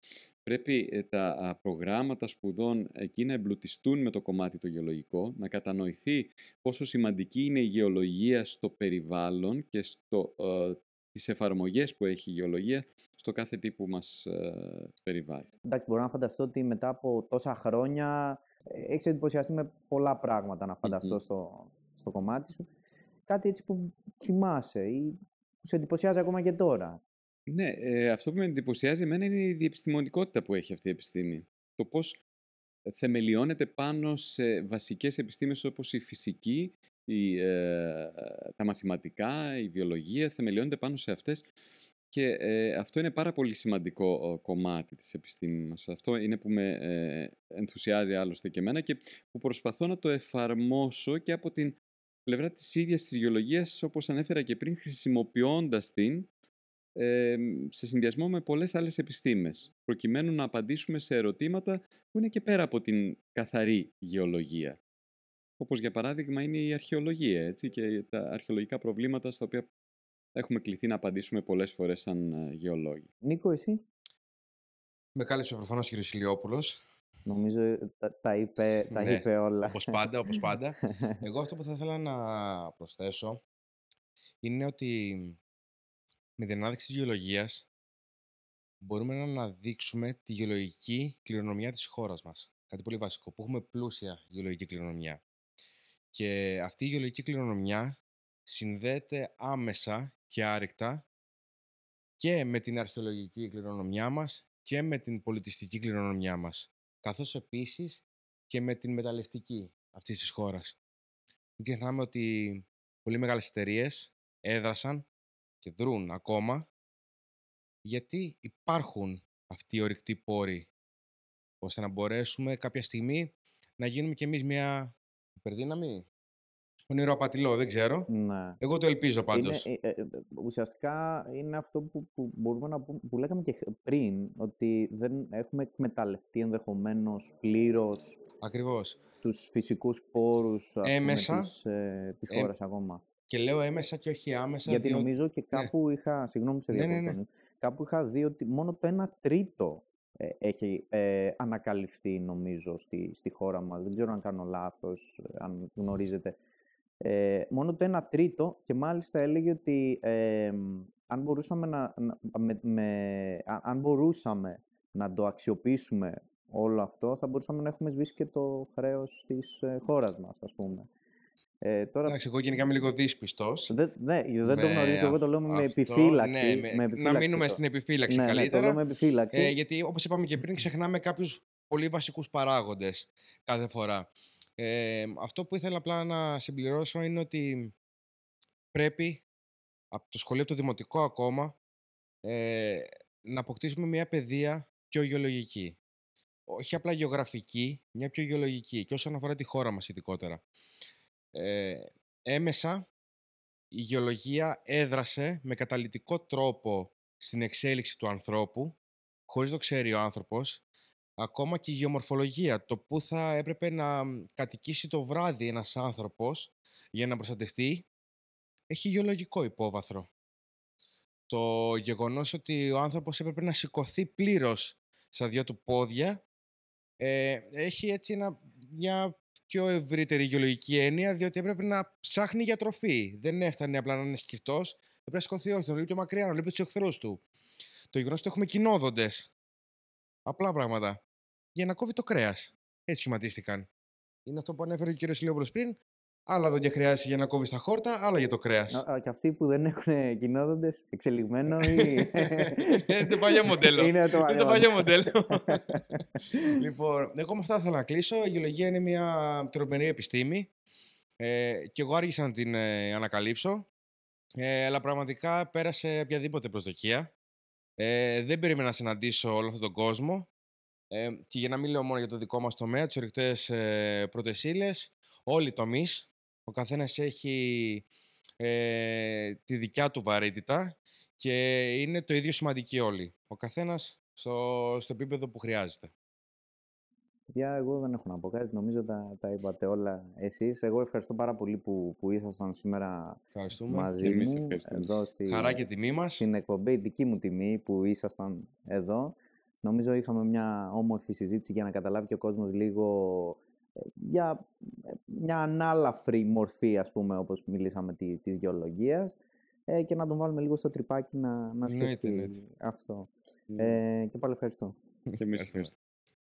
B: Πρέπει ε, τα α, προγράμματα σπουδών εκεί να εμπλουτιστούν με το κομμάτι το γεωλογικό, να κατανοηθεί πόσο σημαντική είναι η γεωλογία στο περιβάλλον και στο, ε, τις εφαρμογές που έχει η γεωλογία στο κάθε τι που μας ε, περιβάλλει.
A: Εντάξει, μπορώ να φανταστώ ότι μετά από τόσα χρόνια έχεις εντυπωσιαστεί με πολλά πράγματα να φανταστώ
B: Μμμ.
A: στο, στο κομμάτι σου. Κάτι έτσι που θυμάσαι ή που σε εντυπωσιάζει ακόμα και τώρα.
B: Ναι, ε, αυτό που με εντυπωσιάζει εμένα είναι η διεπιστημονικότητα που έχει αυτή η επιστήμη. Το πώς θεμελιώνεται πάνω σε βασικές επιστήμες όπως η φυσική, η, ε, τα μαθηματικά, η βιολογία, θεμελιώνεται πάνω σε αυτές και ε, αυτό είναι πάρα πολύ σημαντικό κομμάτι της επιστήμης μας. Αυτό είναι που με ε, ενθουσιάζει άλλωστε και εμένα και που προσπαθώ να το εφαρμόσω και από την πλευρά της ίδιας της γεωλογίας, όπως ανέφερα και πριν, χρησιμοποιώντας την ε, σε συνδυασμό με πολλές άλλες επιστήμες, προκειμένου να απαντήσουμε σε ερωτήματα που είναι και πέρα από την καθαρή γεωλογία. Όπως για παράδειγμα είναι η αρχαιολογία έτσι, και τα αρχαιολογικά προβλήματα στα οποία έχουμε κληθεί να απαντήσουμε πολλές φορές σαν ε, γεωλόγοι.
A: Νίκο, εσύ;
C: Με κάλεσε προφανώς ο κ. Ηλιόπουλος.
A: Νομίζω ε, τα, τα, είπε, τα
C: Ναι,
A: είπε όλα.
C: Όπως πάντα, όπως πάντα. Εγώ αυτό που θα ήθελα να προσθέσω είναι ότι με την ανάδειξη της γεωλογίας μπορούμε να αναδείξουμε τη γεωλογική κληρονομιά της χώρας μας. Κάτι πολύ βασικό, που έχουμε πλούσια γεωλογική κληρονομιά. Και αυτή η γεωλογική κληρονομιά συνδέεται άμεσα και άρρηκτα και με την αρχαιολογική κληρονομιά μας και με την πολιτιστική κληρονομιά μας, καθώς επίσης και με την μεταλλευτική αυτής της χώρας. Μην ξεχνάμε ότι πολύ μεγάλες εταιρείες έδρασαν και δρούν ακόμα γιατί υπάρχουν αυτοί οι ορυκτοί πόροι ώστε να μπορέσουμε κάποια στιγμή να γίνουμε κι εμείς μια υπερδύναμη; Όνειρο απατηλό, δεν ξέρω.
A: Ναι.
C: Εγώ το ελπίζω
A: Είναι,
C: πάντως.
A: ε, ε, ε, ουσιαστικά είναι αυτό που, που μπορούμε να πούμε, που λέγαμε και χ- πριν, ότι δεν έχουμε εκμεταλλευτεί ενδεχομένως πλήρως
C: Ακριβώς.
A: τους φυσικούς πόρους ας πούμε,
C: Έμεσα,
A: της, ε, της
C: ε,
A: χώρας ακόμα.
C: Και λέω έμεσα και όχι άμεσα.
A: Γιατί
C: διότι-
A: νομίζω και
C: ναι.
A: κάπου είχα, συγγνώμη που σε
C: Ναι, ναι,
A: διακόπτω,
C: ναι.
A: Νίκο, κάπου είχα δει ότι μόνο το 1 τρίτο ε, έχει ε, ανακαλυφθεί νομίζω στη, στη χώρα μας. Δεν ξέρω αν κάνω λάθος, ε, αν γνωρίζετε. Ε, μόνο το 1 τρίτο και μάλιστα έλεγε ότι ε, μ, αν, μπορούσαμε να, να- με, με- α- αν μπορούσαμε να το αξιοποιήσουμε όλο αυτό, θα μπορούσαμε να έχουμε σβήσει και το χρέος της ε, χώρας μας, ας πούμε. Ε, τώρα,
C: Εντάξει, εγώ γενικά είμαι λίγο δύσπιστος.
A: δεν, ναι, δεν το
C: με
A: γνωρίζω και εγώ το λέω με
C: αυτό.
A: επιφύλαξη.
C: Ναι, με-
A: με
C: να
A: επιφύλαξη
C: μείνουμε
A: το-
C: στην επιφύλαξη
A: ναι, Ναι, το
C: καλύτερα.
A: λέω με επιφύλαξη.
C: Ε, γιατί όπως είπαμε και πριν, ξεχνάμε κάποιους πολύ βασικούς παράγοντες κάθε φορά. Ε, αυτό που ήθελα απλά να συμπληρώσω είναι ότι πρέπει από το σχολείο, από το δημοτικό ακόμα, ε, να αποκτήσουμε μια παιδεία πιο γεωλογική. Όχι απλά γεωγραφική, μια πιο γεωλογική. Και όσον αφορά τη χώρα μας ειδικότερα. Ε, έμεσα η γεωλογία έδρασε με καταλυτικό τρόπο στην εξέλιξη του ανθρώπου, χωρίς το ξέρει ο άνθρωπος, ακόμα και η γεωμορφολογία, το που θα έπρεπε να κατοικήσει το βράδυ ένας άνθρωπος για να προστατευτεί, έχει γεωλογικό υπόβαθρο. Το γεγονός ότι ο άνθρωπος έπρεπε να σηκωθεί πλήρως στα δυο του πόδια, ε, έχει έτσι ένα, μια πιο ευρύτερη γεωλογική έννοια, διότι έπρεπε να ψάχνει για τροφή. Δεν έφτανε απλά να είναι σκυφτό, έπρεπε να σηκωθεί όρθιο, να βλέπει πιο μακριά, να βλέπει τους εχθρούς του. Το γεγονός ότι έχουμε κοινόδοντες. Απλά πράγματα. Για να κόβει το κρέας. Έτσι σχηματίστηκαν. Είναι αυτό που ανέφερε ο κ. Ηλιόπουλος πριν. Άλλα δόντια χρειάζεται για να κόβεις τα χόρτα, άλλα για το κρέας.
A: Α, α, και αυτοί που δεν έχουν κοινόδοντες, εξελιγμένο ή...
C: Είναι το παλιό μοντέλο.
A: Είναι το
C: Είναι
A: παλιό
C: το παλιό
A: μοντέλο.
C: μοντέλο. λοιπόν, εγώ με αυτά θέλω να κλείσω. Η γεωλογία είναι μια τρομερή επιστήμη. Ε, και εγώ άργησα να την ε, ανακαλύψω. Ε, αλλά πραγματικά πέρασε οποιαδήποτε προσδοκία. Ε, δεν περίμενα να συναντήσω όλο αυτόν τον κόσμο. Ε, και για να μην λέω μόνο για το δικό μας τομέα, τις ορυκτές ε, πρώτες ύλες, όλοι οι τομείς, ο καθένας έχει ε, τη δικιά του βαρύτητα και είναι το ίδιο σημαντικοί όλοι. Ο καθένας στο, στο επίπεδο που χρειάζεται.
A: Παιδιά, εγώ δεν έχω να πω κάτι. Νομίζω τα, τα είπατε όλα εσείς. Εγώ ευχαριστώ πάρα πολύ που, που ήσασταν σήμερα
C: Ευχαριστούμε.
A: μαζί
B: Και εμείς
A: μου.
B: ευχαριστούμε.
A: Εδώ στη,
C: Χαρά και τιμή μας.
A: στην εκπομπή, δική μου τιμή που ήσασταν εδώ. Νομίζω είχαμε μια όμορφη συζήτηση για να καταλάβει και ο κόσμος λίγο ε, για ε, μια ανάλαφρη μορφή, ας πούμε, όπως μιλήσαμε, τη, της γεωλογίας ε, και να τον βάλουμε λίγο στο τρυπάκι να, να
C: Εννοείται,
A: σκεφτεί
C: εννοείται.
A: αυτό.
B: Ναι.
A: Ε, και πάλι ευχαριστώ.
B: Και εμείς
C: Ευχαριστούμε.
B: ευχαριστούμε.